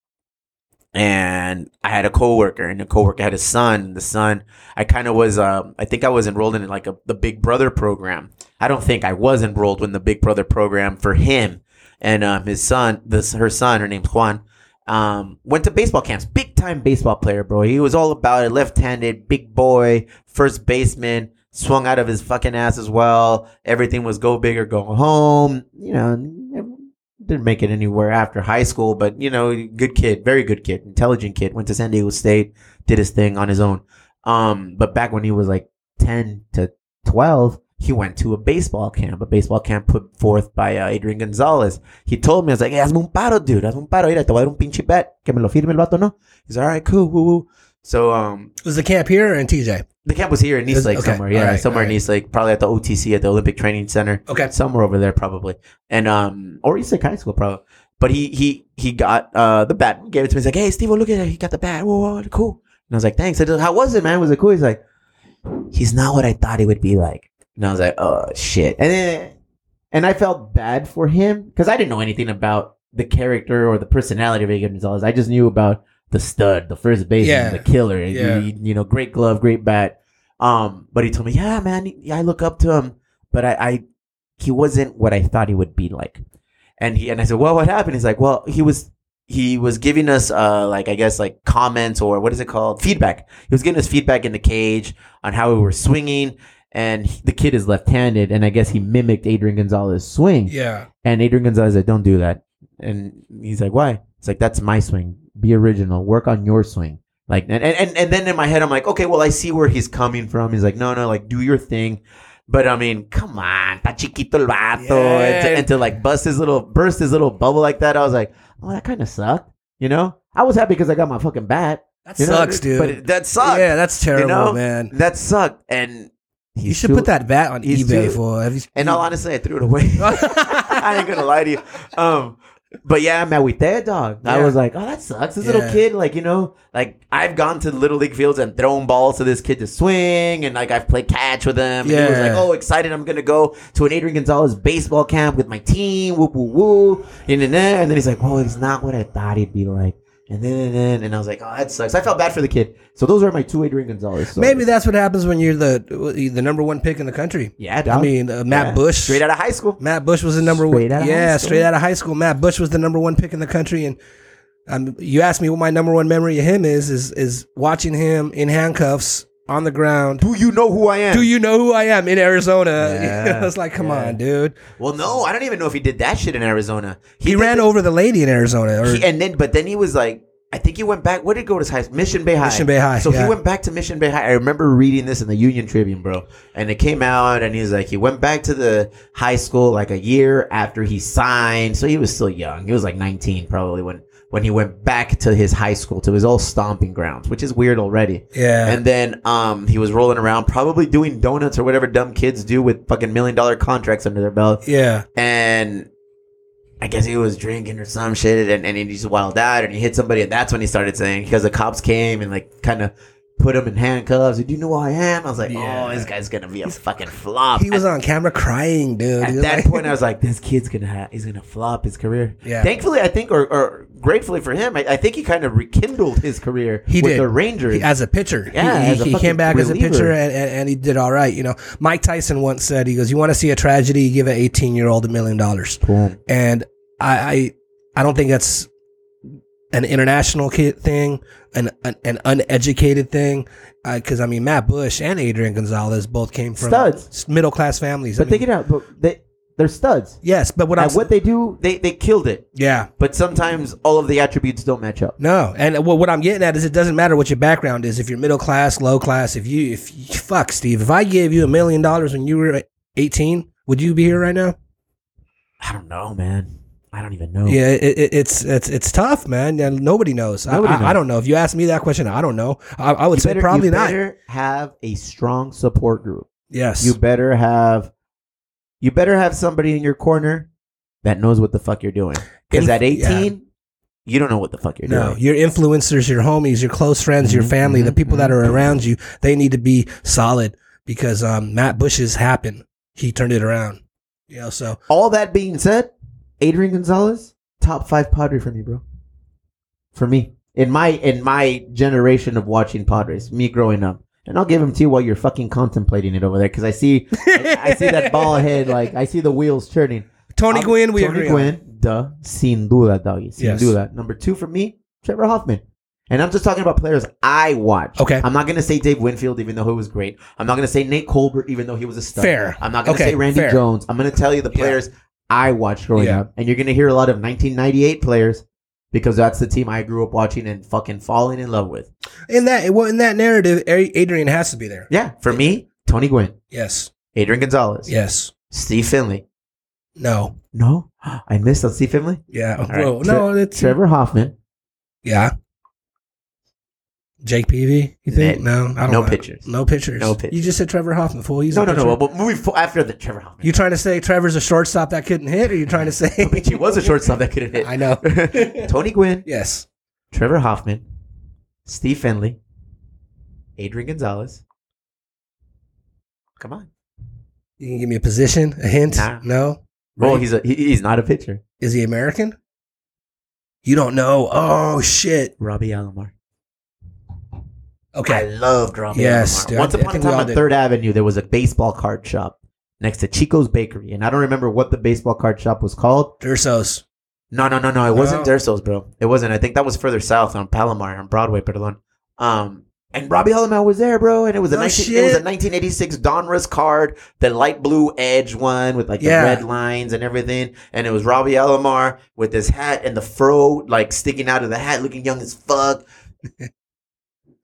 and I had a coworker, and the coworker had a son. The son, I kind of was. Um, I think I was enrolled in like a the Big Brother program. I don't think I was enrolled in the Big Brother program for him and um, his son. This her son. Her name's Juan um, went to baseball camps. Big time baseball player, bro. He was all about it. Left handed, big boy, first baseman, swung out of his fucking ass as well. Everything was go big or go home. You know, didn't make it anywhere after high school, but you know, good kid, very good kid, intelligent kid. Went to San Diego State, did his thing on his own. Um, but back when he was like 10 to 12, he went to a baseball camp, a baseball camp put forth by uh, Adrian Gonzalez. He told me, I was like, hey, hazme un paro, dude, hazme un paro. Mira, te voy a dar un pinche bet. Que me lo firme el vato, no? He's all right, cool, woo, woo. So, um, Was the camp here in TJ? The camp was here in East Is- Lake okay, somewhere. Yeah, alright, somewhere in alright. East Lake, probably at the OTC at the Olympic Training Center. Okay. somewhere over there probably, and um, or East Lake High School probably. But he he he got uh the bat, gave it to me. He's like, "Hey, Steve, look at that. He got the bat. Whoa, whoa, cool." And I was like, "Thanks." I said, "How was it, man? Was it cool?" He's like, "He's not what I thought he would be like." And I was like, "Oh shit!" And then and I felt bad for him because I didn't know anything about the character or the personality of Adrian Gonzalez. I just knew about the stud, the first baseman, Yeah. the killer. Yeah. You, you know, great glove, great bat. Um, but he told me, yeah, man, I look up to him, but I, I, he wasn't what I thought he would be like. And he, and I said, well, what happened? He's like, well, he was, he was giving us, uh, like, I guess, like comments or what is it called? Feedback. He was giving us feedback in the cage on how we were swinging. And he- the kid is left-handed, and I guess he mimicked Adrian Gonzalez's swing. Yeah. And Adrian Gonzalez said, "Don't do that." And he's like, "Why?" It's like, "That's my swing. Be original. Work on your swing." Like, and and and then in my head, I'm like, "Okay, well, I see where he's coming from." He's like, "No, no, like, do your thing." But I mean, come on, ta chiquito el vato, and, to, and to like bust his little burst his little bubble like that, I was like, "Oh, that kind of sucked." You know, I was happy because I got my fucking bat. That You know? sucks, dude. But it, that sucked. Yeah, that's terrible, know? man. That sucked, and You should put that bat on eBay too- for. You, And all honestly, I threw it away. I ain't gonna lie to you. Um, but yeah, I'm with that dog. I was like, oh, that sucks. This little kid, like you know, like I've gone to little league fields and thrown balls to this kid to swing, and like I've played catch with him. And he was like, oh, excited! I'm gonna go to an Adrian Gonzalez baseball camp with my team. Whoop whoop woo. And then and then he's like, well, he's not what I thought he'd be like. And then and then and I was like, oh, that sucks. I felt bad for the kid. So those are my two Adrian Gonzalez. stories. Maybe that's what happens when you're the the number one pick in the country. Yeah, dog. I mean, uh, Matt Yeah. Bush. straight out of high school. Matt Bush was the number Straight one. yeah, straight out of high school. Matt Bush was the number one pick in the country, and um, you asked me what my number one memory of him is. Is is watching him in handcuffs on the ground. Do you know who I am? Do you know who I am in Arizona? Yeah, I was like, come yeah. on, dude. Well, no, I don't even know if he did that shit in Arizona. He, did ran the- over the lady in Arizona. Or, he- and then, but then he was like, I think he went back. Where did he go to his high? Mission Bay High. Mission Bay High, So yeah. he went back to Mission Bay High. I remember reading this in the Union Tribune, bro. And it came out, and he's like, he went back to the high school like a year after he signed. So he was still young. He was like 19 probably when when he went back to his high school to his old stomping grounds, which is weird already. Yeah. And then um, he was rolling around, probably doing donuts or whatever dumb kids do with fucking million dollar contracts under their belt yeah. and I guess he was drinking or some shit, and, and he just wilded out, and he hit somebody, and that's when he started saying because the cops came and like kind of put him in handcuffs. Did you know who I am? I was like, Yeah. oh, this guy's gonna be a fucking flop. He was on camera crying, dude. At was that like- point, I was like, this kid's gonna ha- he's gonna flop his career. Yeah. Thankfully, I think, or, or gratefully for him, I, I think he kind of rekindled his career He with did. the Rangers. He- as a pitcher. Yeah, he, as a he, he fucking came back as a reliever. pitcher and, and, and he did all right. You know, Mike Tyson once said, he goes, "You want to see a tragedy? You give an 18 year old a million dollars." Boom. And I, I, I don't think that's an international kid thing, an an, an uneducated thing. Uh, because I mean, Matt Bush and Adrian Gonzalez both came from Studs. middle class families. But I they mean, get out. But they they're studs. yes, but what I'm what they do, they they killed it. yeah. But sometimes all of the attributes don't match up. No, and what, what I'm getting at is it doesn't matter what your background is. If you're middle class, low class, if you, if you, fuck Steve, if I gave you a million dollars when you were 18, would you be here right now? I don't know, man. I don't even know. Yeah, it, it, it's it's it's tough, man. And nobody knows. I- Nobody I, I don't know. If you ask me that question, I don't know. I, I would You say better- probably you not. have a strong support group. Yes. You better have you better have somebody in your corner that knows what the fuck you're doing. Because at 18, yeah. you don't know what the fuck you're doing. no, doing. your influencers, your homies, your close friends, your Mhm, family, the mhm, people that mhm. are around you, they need to be solid because um, Matt Bush's happened. He turned it around. You know, so All that being said, Adrian Gonzalez, top five Padre for me, bro. For me. In my in my generation of watching Padres, me growing up. And I'll give him to you while you're fucking contemplating it over there, because I see I, I see that ball head, like I see the wheels turning. Tony Gwynn, we Tony agree. on. Gwynn, duh, sin duda, doggy, sin Yes. duda. Number two for me, Trevor Hoffman. And I'm just talking about players I watch. Okay. I'm not gonna say Dave Winfield, even though he was great. I'm not gonna say Nate Colbert, even though he was a stud. Fair. I'm not gonna Okay, say Randy fair. Jones. I'm gonna tell you the Yeah. I watched growing Yeah. up, and you're gonna hear a lot of 1998 players because that's the team I grew up watching and fucking falling in love with. In that, well, in that narrative, Adrian has to be there. Yeah, for me, Tony Gwynn, Yes. Adrian Gonzalez, Yes. Steve Finley. No. No, I missed on Steve Finley. Yeah. Right. Well, no, it's Trevor Hoffman. yeah. Jake Peavy, you think? No, I don't no know. pitchers. No pitchers. No pitchers. You just said Trevor Hoffman. Fool. He's No, a no, no. But moving after the Trevor Hoffman. You trying to say Trevor's a shortstop that couldn't hit, or you trying to say? he was a shortstop that couldn't hit. I know. Tony Gwynn, yes. Trevor Hoffman, Steve Finley, Adrian Gonzalez. Come on. You can give me a position, a hint? Nah. No. Right? he's a he, he's not a pitcher. Is he American? You don't know. Oh shit. Robbie Alomar. I love loved Yes, dude, Once I- upon a think we time all on did. Third Avenue, there was a baseball card shop next to Chico's Bakery, and I don't remember what the baseball card shop was called. Dursos. No, no, no, no. It wasn't No. Dersos, bro. It wasn't. I think that was further south on Palomar on Broadway, perdón. Um, and Robbie Alomar was there, bro. And it was a No 19, it was a shit. 1986 Donruss card, the light blue edge one with like Yeah. the red lines and everything. And it was Robbie Alomar with his hat and the fro like sticking out of the hat, looking young as fuck.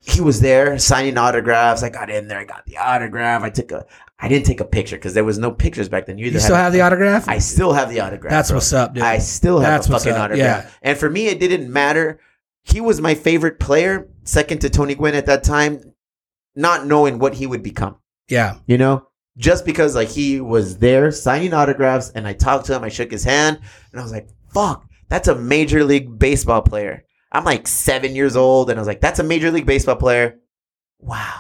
He was there signing autographs. I got in there, I got the autograph. I took a. I didn't take a picture because there was no pictures back then. You, You still have the autograph? I still have the autograph. That's bro. what's up, dude. I still have That's a fucking up, autograph. yeah. And for me, it didn't matter. He was my favorite player, second to Tony Gwynn at that time, not knowing what he would become. yeah. You know, just because like he was there signing autographs, and I talked to him, I shook his hand, and I was like, "Fuck, that's a major league baseball player." I'm like seven years old, and I was like, "That's a major league baseball player." Wow,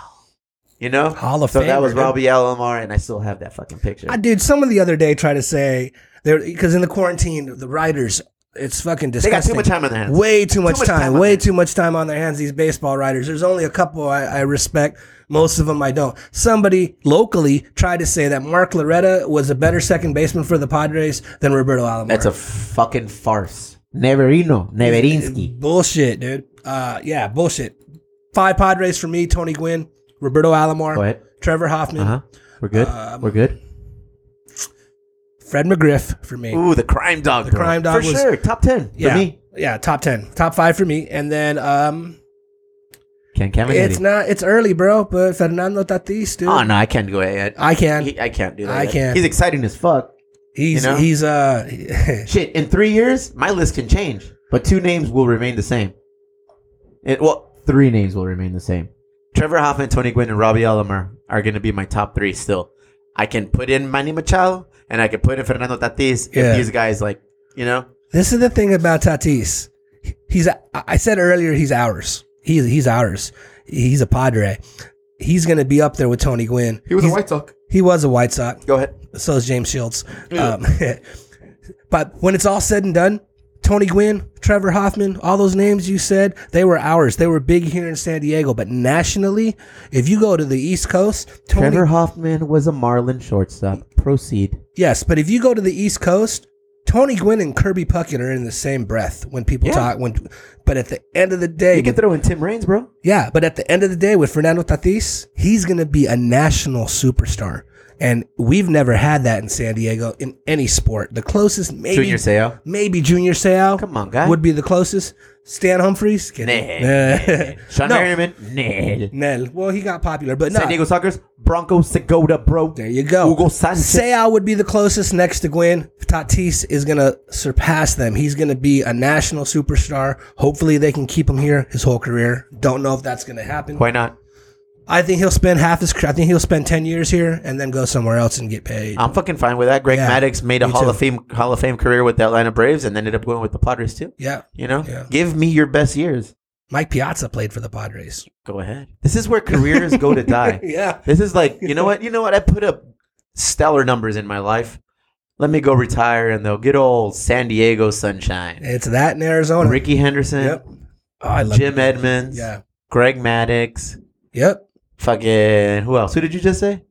you know. Hall of So Fame. that was Robbie Alomar, and I still have that fucking picture. I did. Someone the other day try to say there because in the quarantine, the writers, it's fucking they got disgusting. too much time on their hands. Way too much, much time. time on way their- too much time on their hands. These baseball writers. There's only a couple I, I respect. Most of them I don't. Somebody locally tried to say that Mark Loretta was a better second baseman for the Padres than Roberto Alomar. That's a fucking farce. Neverino, Neverinsky. bullshit, dude. Uh, yeah, bullshit. Five Padres for me: Tony Gwynn, Roberto Alomar. Trevor Hoffman, Uh huh. We're good. Um, We're good. Fred McGriff for me. Ooh, the crime dog. The bro. crime dog for was- sure. Top ten Yeah. for me. Yeah, top ten, top five for me, and then um, Ken Caminiti. it's not it's early, bro. But Fernando Tatis, dude, Oh no, I can't go ahead. I can. He- I can't do that. I yet. can't. He's exciting as fuck. He's you know? he's uh, Shit, in three years, my list can change, but two names will remain the same. It, well, three names will remain the same. Trevor Hoffman, Tony Gwynn, and Robbie Alomar are going to be my top three still. I can put in Manny Machado, and I can put in Fernando Tatis Yeah. if these guys, like, you know, This is the thing about Tatis. He's I said earlier he's ours. He's he's ours. He's a Padre. He's gonna be up there with Tony Gwynn. He was he's- a White Sox. He was a White Sox. Go ahead. So is James Shields. Um, but when it's all said and done, Tony Gwynn, Trevor Hoffman, all those names you said, they were ours. They were big here in San Diego. But nationally, if you go to the East Coast, Tony, Trevor Hoffman was a Marlin shortstop. Proceed. yes, but if you go to the East Coast, Tony Gwynn and Kirby Puckett are in the same breath when people Yeah. talk. When, but at the end of the day, You can throw in Tim Raines, bro. Yeah, but at the end of the day, with Fernando Tatis, he's going to be a national superstar. And we've never had that in San Diego in any sport. The closest, maybe Junior Seau. maybe Junior Seau. Come on, guy. would be the closest. Stan Humphries, Kidding. Nah. Shawne No. Merriman. Nah. Nel. Well, he got popular, but no. San Diego Sockers. Branko Segota, bro. There you go. Hugo Sanchez. Seau would be the closest next to Gwynn. Tatis is going to surpass them. He's going to be a national superstar. Hopefully, they can keep him here his whole career. Don't know if that's going to happen. Why not? I think he'll spend half his. I think he'll spend ten years here and then go somewhere else and get paid. I'm fucking fine with that. Greg Yeah, Maddux made a me Hall too. of Fame Hall of Fame career with the Atlanta Braves and ended up going with the Padres too. yeah, You know, Yeah. give me your best years. Mike Piazza played for the Padres. Go ahead. This is where careers go to die. Yeah, This is like, you know what? You know what? I put up stellar numbers in my life. Let me go retire and they'll get old San Diego sunshine. it's that in Arizona. Rickey Henderson, Yep. Oh, I love Jim. Edmonds, Yeah. Greg Maddux, Yep. Fucking who else? Who did you just say?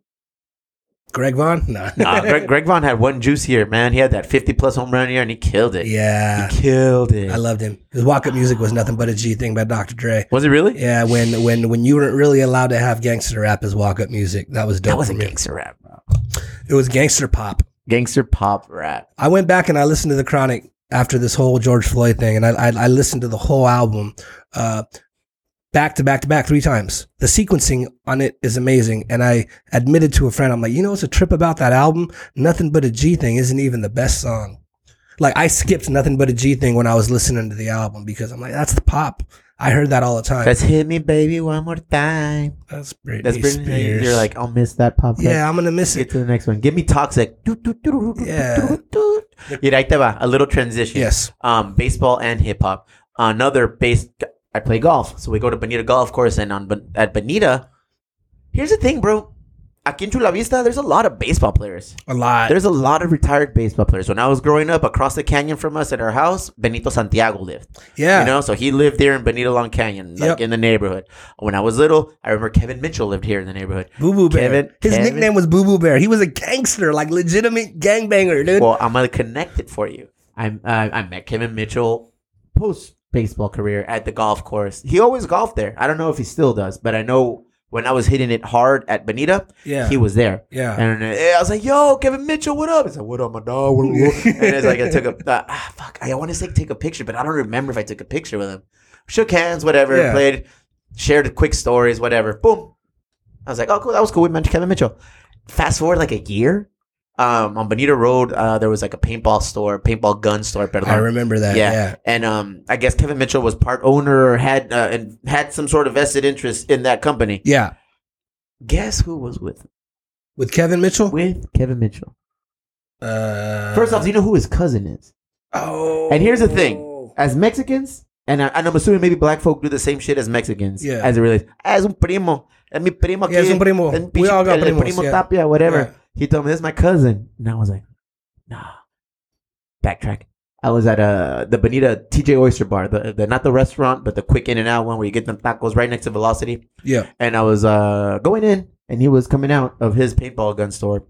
Greg Vaughn. No. Nah, Greg, Greg Vaughn had one juice here, man. He had that 50 plus home run year and he killed it. yeah. He killed it. I loved him. His walk up music was nothing but a G thing by Dr. Dre. was it really? Yeah, when when when you weren't really allowed to have gangster rap as walk up music, that was dope That was for a me. gangster rap, bro. It was gangster pop. Gangster pop rap. I went back and I listened to the Chronic after this whole George Floyd thing, and I I, I listened to the whole album, uh, back to back to back three times. The sequencing on it is amazing, and I admitted to a friend, I'm like, you know, it's a trip about that album? Nothing but a G thing isn't even the best song. Like I skipped nothing but a G thing when I was listening to the album because I'm like, that's the pop. I heard that all the time. Let's hit me, baby, one more time. That's Britney That's Britney. Spears. You're like, I'll miss that pop. yeah, I'm gonna miss Get it. to the next one. Give me toxic. Yeah. Mira, ahí te va. A little transition. Yes. Um, baseball and hip hop. Another base. I play golf, so we go to Bonita Golf Course, and on at Bonita, here's the thing, bro. Aquí en Chula Vista, there's a lot of baseball players. A lot. There's a lot of retired baseball players. When I was growing up, across the canyon from us at our house, Benito Santiago lived. yeah. You know, so he lived there in Bonita Long Canyon, like Yep. in the neighborhood. When I was little, I remember Kevin Mitchell lived here in the neighborhood. Boo Boo Bear. Kevin- His Kevin- nickname was Boo Boo Bear. He was a gangster, like legitimate gangbanger, dude. Well, I'm gonna connect it for you. I uh, I met Kevin Mitchell post baseball career at the golf course. He always golfed there. I don't know if he still does, but I know when I was hitting it hard at Bonita, yeah. he was there. yeah. And uh, I was like, "Yo, Kevin Mitchell, what up?" He's like, "What up, my dog?" What and it's like I took a uh, ah, fuck. I want to say take a picture, but I don't remember if I took a picture with him. Shook hands, whatever. Yeah. Played, shared quick stories, whatever. Boom. I was like, "Oh, cool. That was cool." We met Kevin Mitchell. Fast forward like a year. Um, on Bonita Road, uh, there was like a paintball store, paintball gun store. Perdón. I remember that. Yeah. Yeah. And um, I guess Kevin Mitchell was part owner or had uh, and had some sort of vested interest in that company. Yeah. Guess who was with With Kevin Mitchell? with Kevin Mitchell? Uh, First off, do you know who his cousin is? oh. And here's the thing: as Mexicans, and, I, and I'm assuming maybe black folk do the same shit as Mexicans. Yeah. As it relates, as un primo, es mi primo. Yeah, es un primo. We all got primos, primo yeah. Tapia, whatever. Yeah. He told me this is my cousin, and I was like, nah. Backtrack. I was at uh, the Bonita TJ Oyster Bar, the, the not the restaurant, but the quick in and out one where you get them tacos right next to Velocity. Yeah. And I was uh, going in, and he was coming out of his paintball gun store,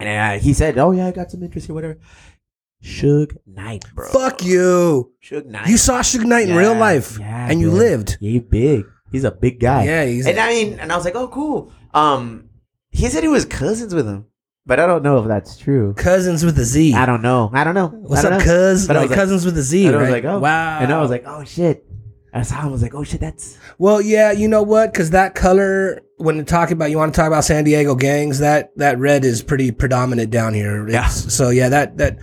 and uh, he said, "Oh yeah, I got some interest here, whatever." Suge Knight, bro. Fuck you. Suge Knight. You saw Suge Knight in real life. yeah, and you bro. lived. Yeah, he's big. He's a big guy. Yeah, he's and I mean, and I was like, oh, cool. Um, he said he was cousins with him. but I don't know if that's true. Cousins with a Z. I don't know. I don't know. What's don't up, know. cuz? But I Like cousins with a Z, And I right? was like, oh wow. And I was like, oh shit. That's how I was like, oh shit, that's well, yeah, you know what? Because that color, when you're talking about, you want to talk about San Diego gangs, that that red is pretty predominant down here. Yeah. So yeah, that that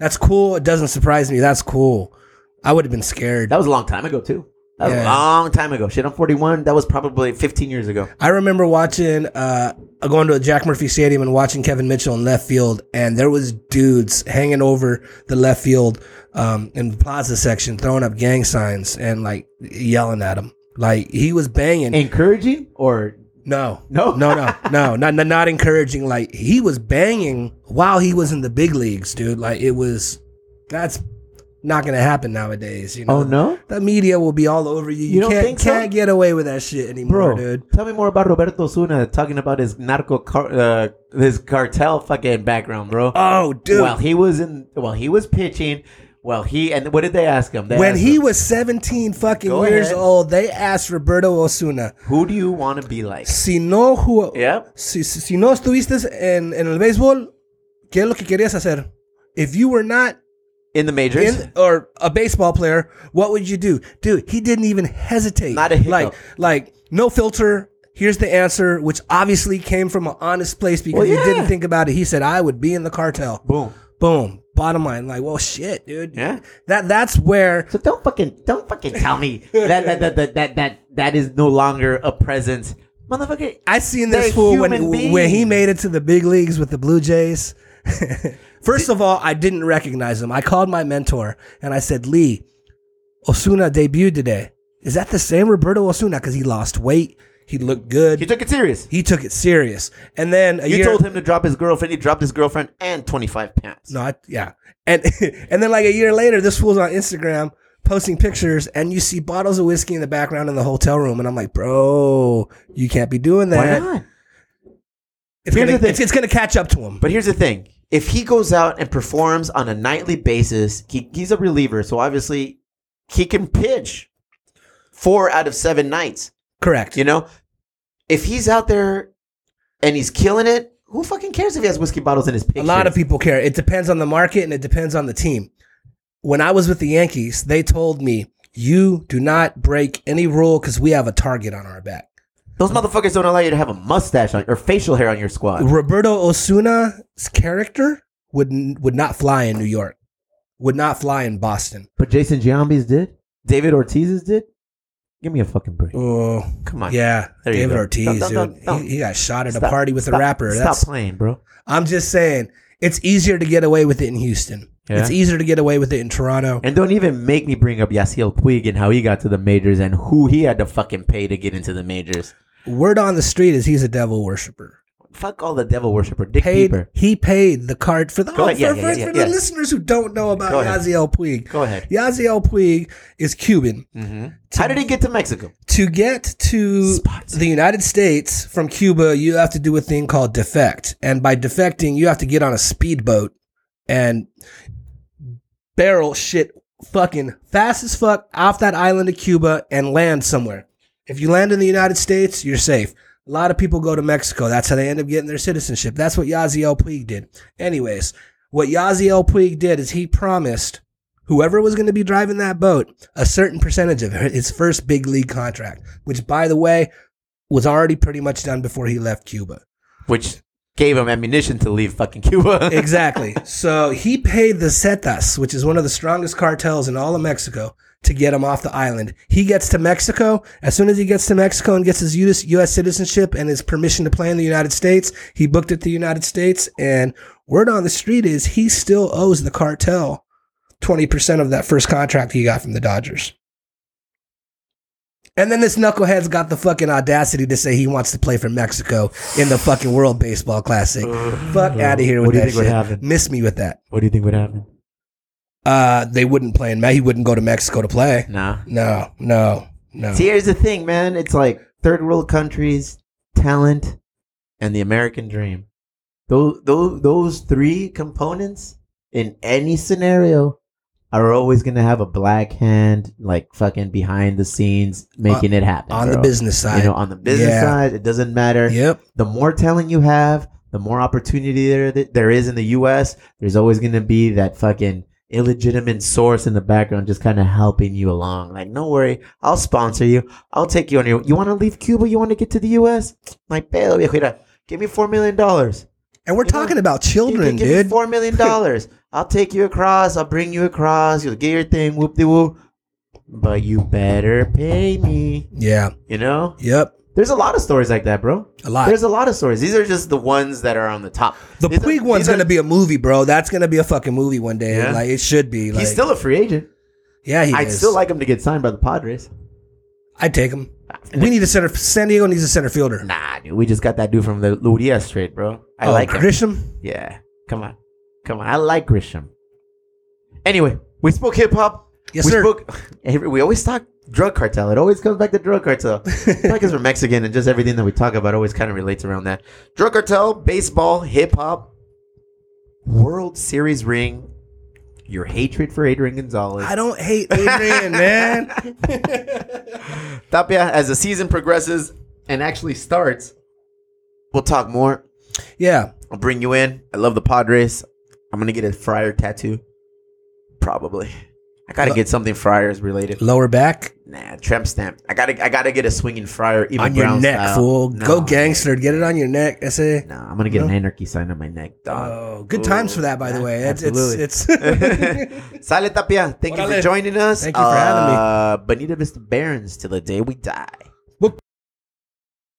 that's cool. It doesn't surprise me. That's cool. I would have been scared. that was a long time ago too. That was Yeah. a long time ago. Shit, I'm 41. That was probably 15 years ago. I remember watching, uh, going to a Jack Murphy Stadium and watching Kevin Mitchell in left field, and there was dudes hanging over the left field, um, in the plaza section, throwing up gang signs and like yelling at him. Like he was banging. Encouraging or no, No? no, no, no, not, not not encouraging. Like he was banging while he was in the big leagues, dude. Like it was, that's not gonna happen nowadays. You know, oh no, the media will be all over you. You, You don't can't think so? can't get away with that shit anymore, bro? dude. Tell me more about Roberto Osuna talking about his narco car, uh, his cartel fucking background, bro. Oh, dude. Well, he was in. Well, he was pitching. Well, he and what did they ask him? They when asked he him, was 17 fucking Go years ahead. old, they asked Roberto Osuna, "Who do you want to be like?" si no, who, Yep. si, si si no estuviste en, en el béisbol, ¿qué es lo que querías hacer? If you were not In the majors. in or a baseball player, what would you do? Dude, he didn't even hesitate. Not a hiccup. Like, like no filter. Here's the answer, which obviously came from an honest place because Well, he didn't think about it. He said, "I would be in the cartel." Boom. Boom. Bottom line, like, well, shit, dude. Yeah. That that's where So don't fucking don't fucking tell me that that, that that that that that is no longer a presence, motherfucker. I seen this fool when when he made it to the big leagues with the Blue Jays. First of all, I didn't recognize him. I called my mentor and I said, "Lee, Osuna debuted today. Is that the same Roberto Osuna? Because he lost weight, he looked good, He took it serious. he took it serious." And then a You year, told him to drop his girlfriend. He dropped his girlfriend and twenty five pounds. no, I, yeah, and and then like a year later, this fool's on Instagram posting pictures, and you see bottles of whiskey in the background in the hotel room, and I'm like, "Bro, you can't be doing that. Why that." not? It's Here's gonna, the thing. it's, it's gonna catch up to him. But here's the thing: if he goes out and performs on a nightly basis, he, he's a reliever, so obviously he can pitch four out of seven nights. Correct. You know, if he's out there and he's killing it, who fucking cares if he has whiskey bottles in his pitch? A lot of people care. It depends on the market and it depends on the team. When I was with the Yankees, they told me, you do not break any rule because we have a target on our back. Those motherfuckers don't allow you to have a mustache on or facial hair on your squad. Roberto Osuna's character would n- would not fly in New York, would not fly in Boston. But Jason Giambi's did. David Ortiz's did. Give me a fucking break. Oh, Come on. yeah. There you David go. Ortiz, dude. He, he got shot at a Stop- party with stop- a rapper. Stop That's, playing, bro. I'm just saying, it's easier to get away with it in Houston. Yeah. It's easier to get away with it in Toronto. And don't even make me bring up Yasiel Puig and how he got to the majors and who he had to fucking pay to get into the majors. Word on the street is he's a devil worshiper. Fuck all the devil worshiper, Dick paid Peeper. he paid the card for the ahead. for, Yeah, for, yeah, yeah, for yeah. the listeners who don't know about Go ahead. Yasiel Puig. Go ahead. Yasiel Puig is Cuban. Mm-hmm. How did he get to Mexico? To get to Spots. the United States from Cuba, you have to do a thing called defect. And by defecting, you have to get on a speedboat and barrel shit fucking fast as fuck off that island of Cuba and land somewhere. If you land in the United States, you're safe. A lot of people go to Mexico. That's how they end up getting their citizenship. That's what Yasiel Puig did. Anyways, what Yasiel Puig did is he promised whoever was going to be driving that boat a certain percentage of his first big league contract, which, by the way, was already pretty much done before he left Cuba. Which gave him ammunition to leave fucking Cuba. exactly. So he paid the Zetas, which is one of the strongest cartels in all of Mexico, to get him off the island. He gets to Mexico. As soon as he gets to Mexico and gets his US, US citizenship and his permission to play in the United States, he booked at the United States. And word on the street is he still owes the cartel 20% of that first contract he got from the Dodgers. And then this knucklehead's got the fucking audacity to say he wants to play for Mexico in the fucking World Baseball Classic. Fuck out of here with What do you that think would shit. happen? Miss me with that. what do you think would happen? Uh, they wouldn't play in Me. He wouldn't go to Mexico to play. Nah. No, no, no. See, here's the thing, man. It's like third world countries, talent, and the American dream. Those those those three components in any scenario are always gonna have a black hand, like fucking behind the scenes, making uh, it happen on the business side. You know, on the business Yeah. side, it doesn't matter. Yep. The more talent you have, the more opportunity there there is in the U.S., there's always going to be that fucking illegitimate source in the background just kind of helping you along. Like, no worry, I'll sponsor you. I'll take you on your. You want to leave Cuba? You want to get to the U.S.? Like, pedo, viejo. Give me four million dollars. And we're You know, talking about Give, children, give dude. four million dollars. I'll take you across. I'll bring you across. You'll get your thing. Whoop de whoop. But you better pay me. Yeah. You know. Yep. There's a lot of stories like that, bro. A lot. There's a lot of stories. These are just the ones that are on the top. the These are- one's gonna be a movie, bro. That's gonna be a fucking movie one day. Yeah. Like it should be. Like, He's still a free agent. yeah, he I'd is. still like him to get signed by the Padres. I'd take him. We need a center. San Diego needs a center fielder. Nah, dude. We just got that dude from the Ludias trade, bro. I oh, like him. Grisham. Yeah. Come on. Come on. I like Grisham. Anyway, we spoke hip hop. Yes, we sir. Spoke, we always talk drug cartel. It always comes back to drug cartel. because we're Mexican and just everything that we talk about always kind of relates around that. Drug cartel, baseball, hip hop, World Series ring, your hatred for Adrian Gonzalez. I don't hate Adrian, man. Tapia, as the season progresses and actually starts, we'll talk more. Yeah. I'll bring you in. I love the Padres. I'm gonna get a Friar tattoo. Probably. I gotta Lo- get something Friars related. Lower back Nah, tramp stamp. I gotta I gotta get a swinging Friar even on your neck, style. fool. No. Go gangster. Get it on your neck. I say. No, I'm gonna get No? an anarchy sign on my neck, dog. Oh, good times for that, by the way. It's absolutely. it's, it's Sale Tapia, thank you for joining us. Thank you for having me. Uh, Bonita Vista Barons till the day we die.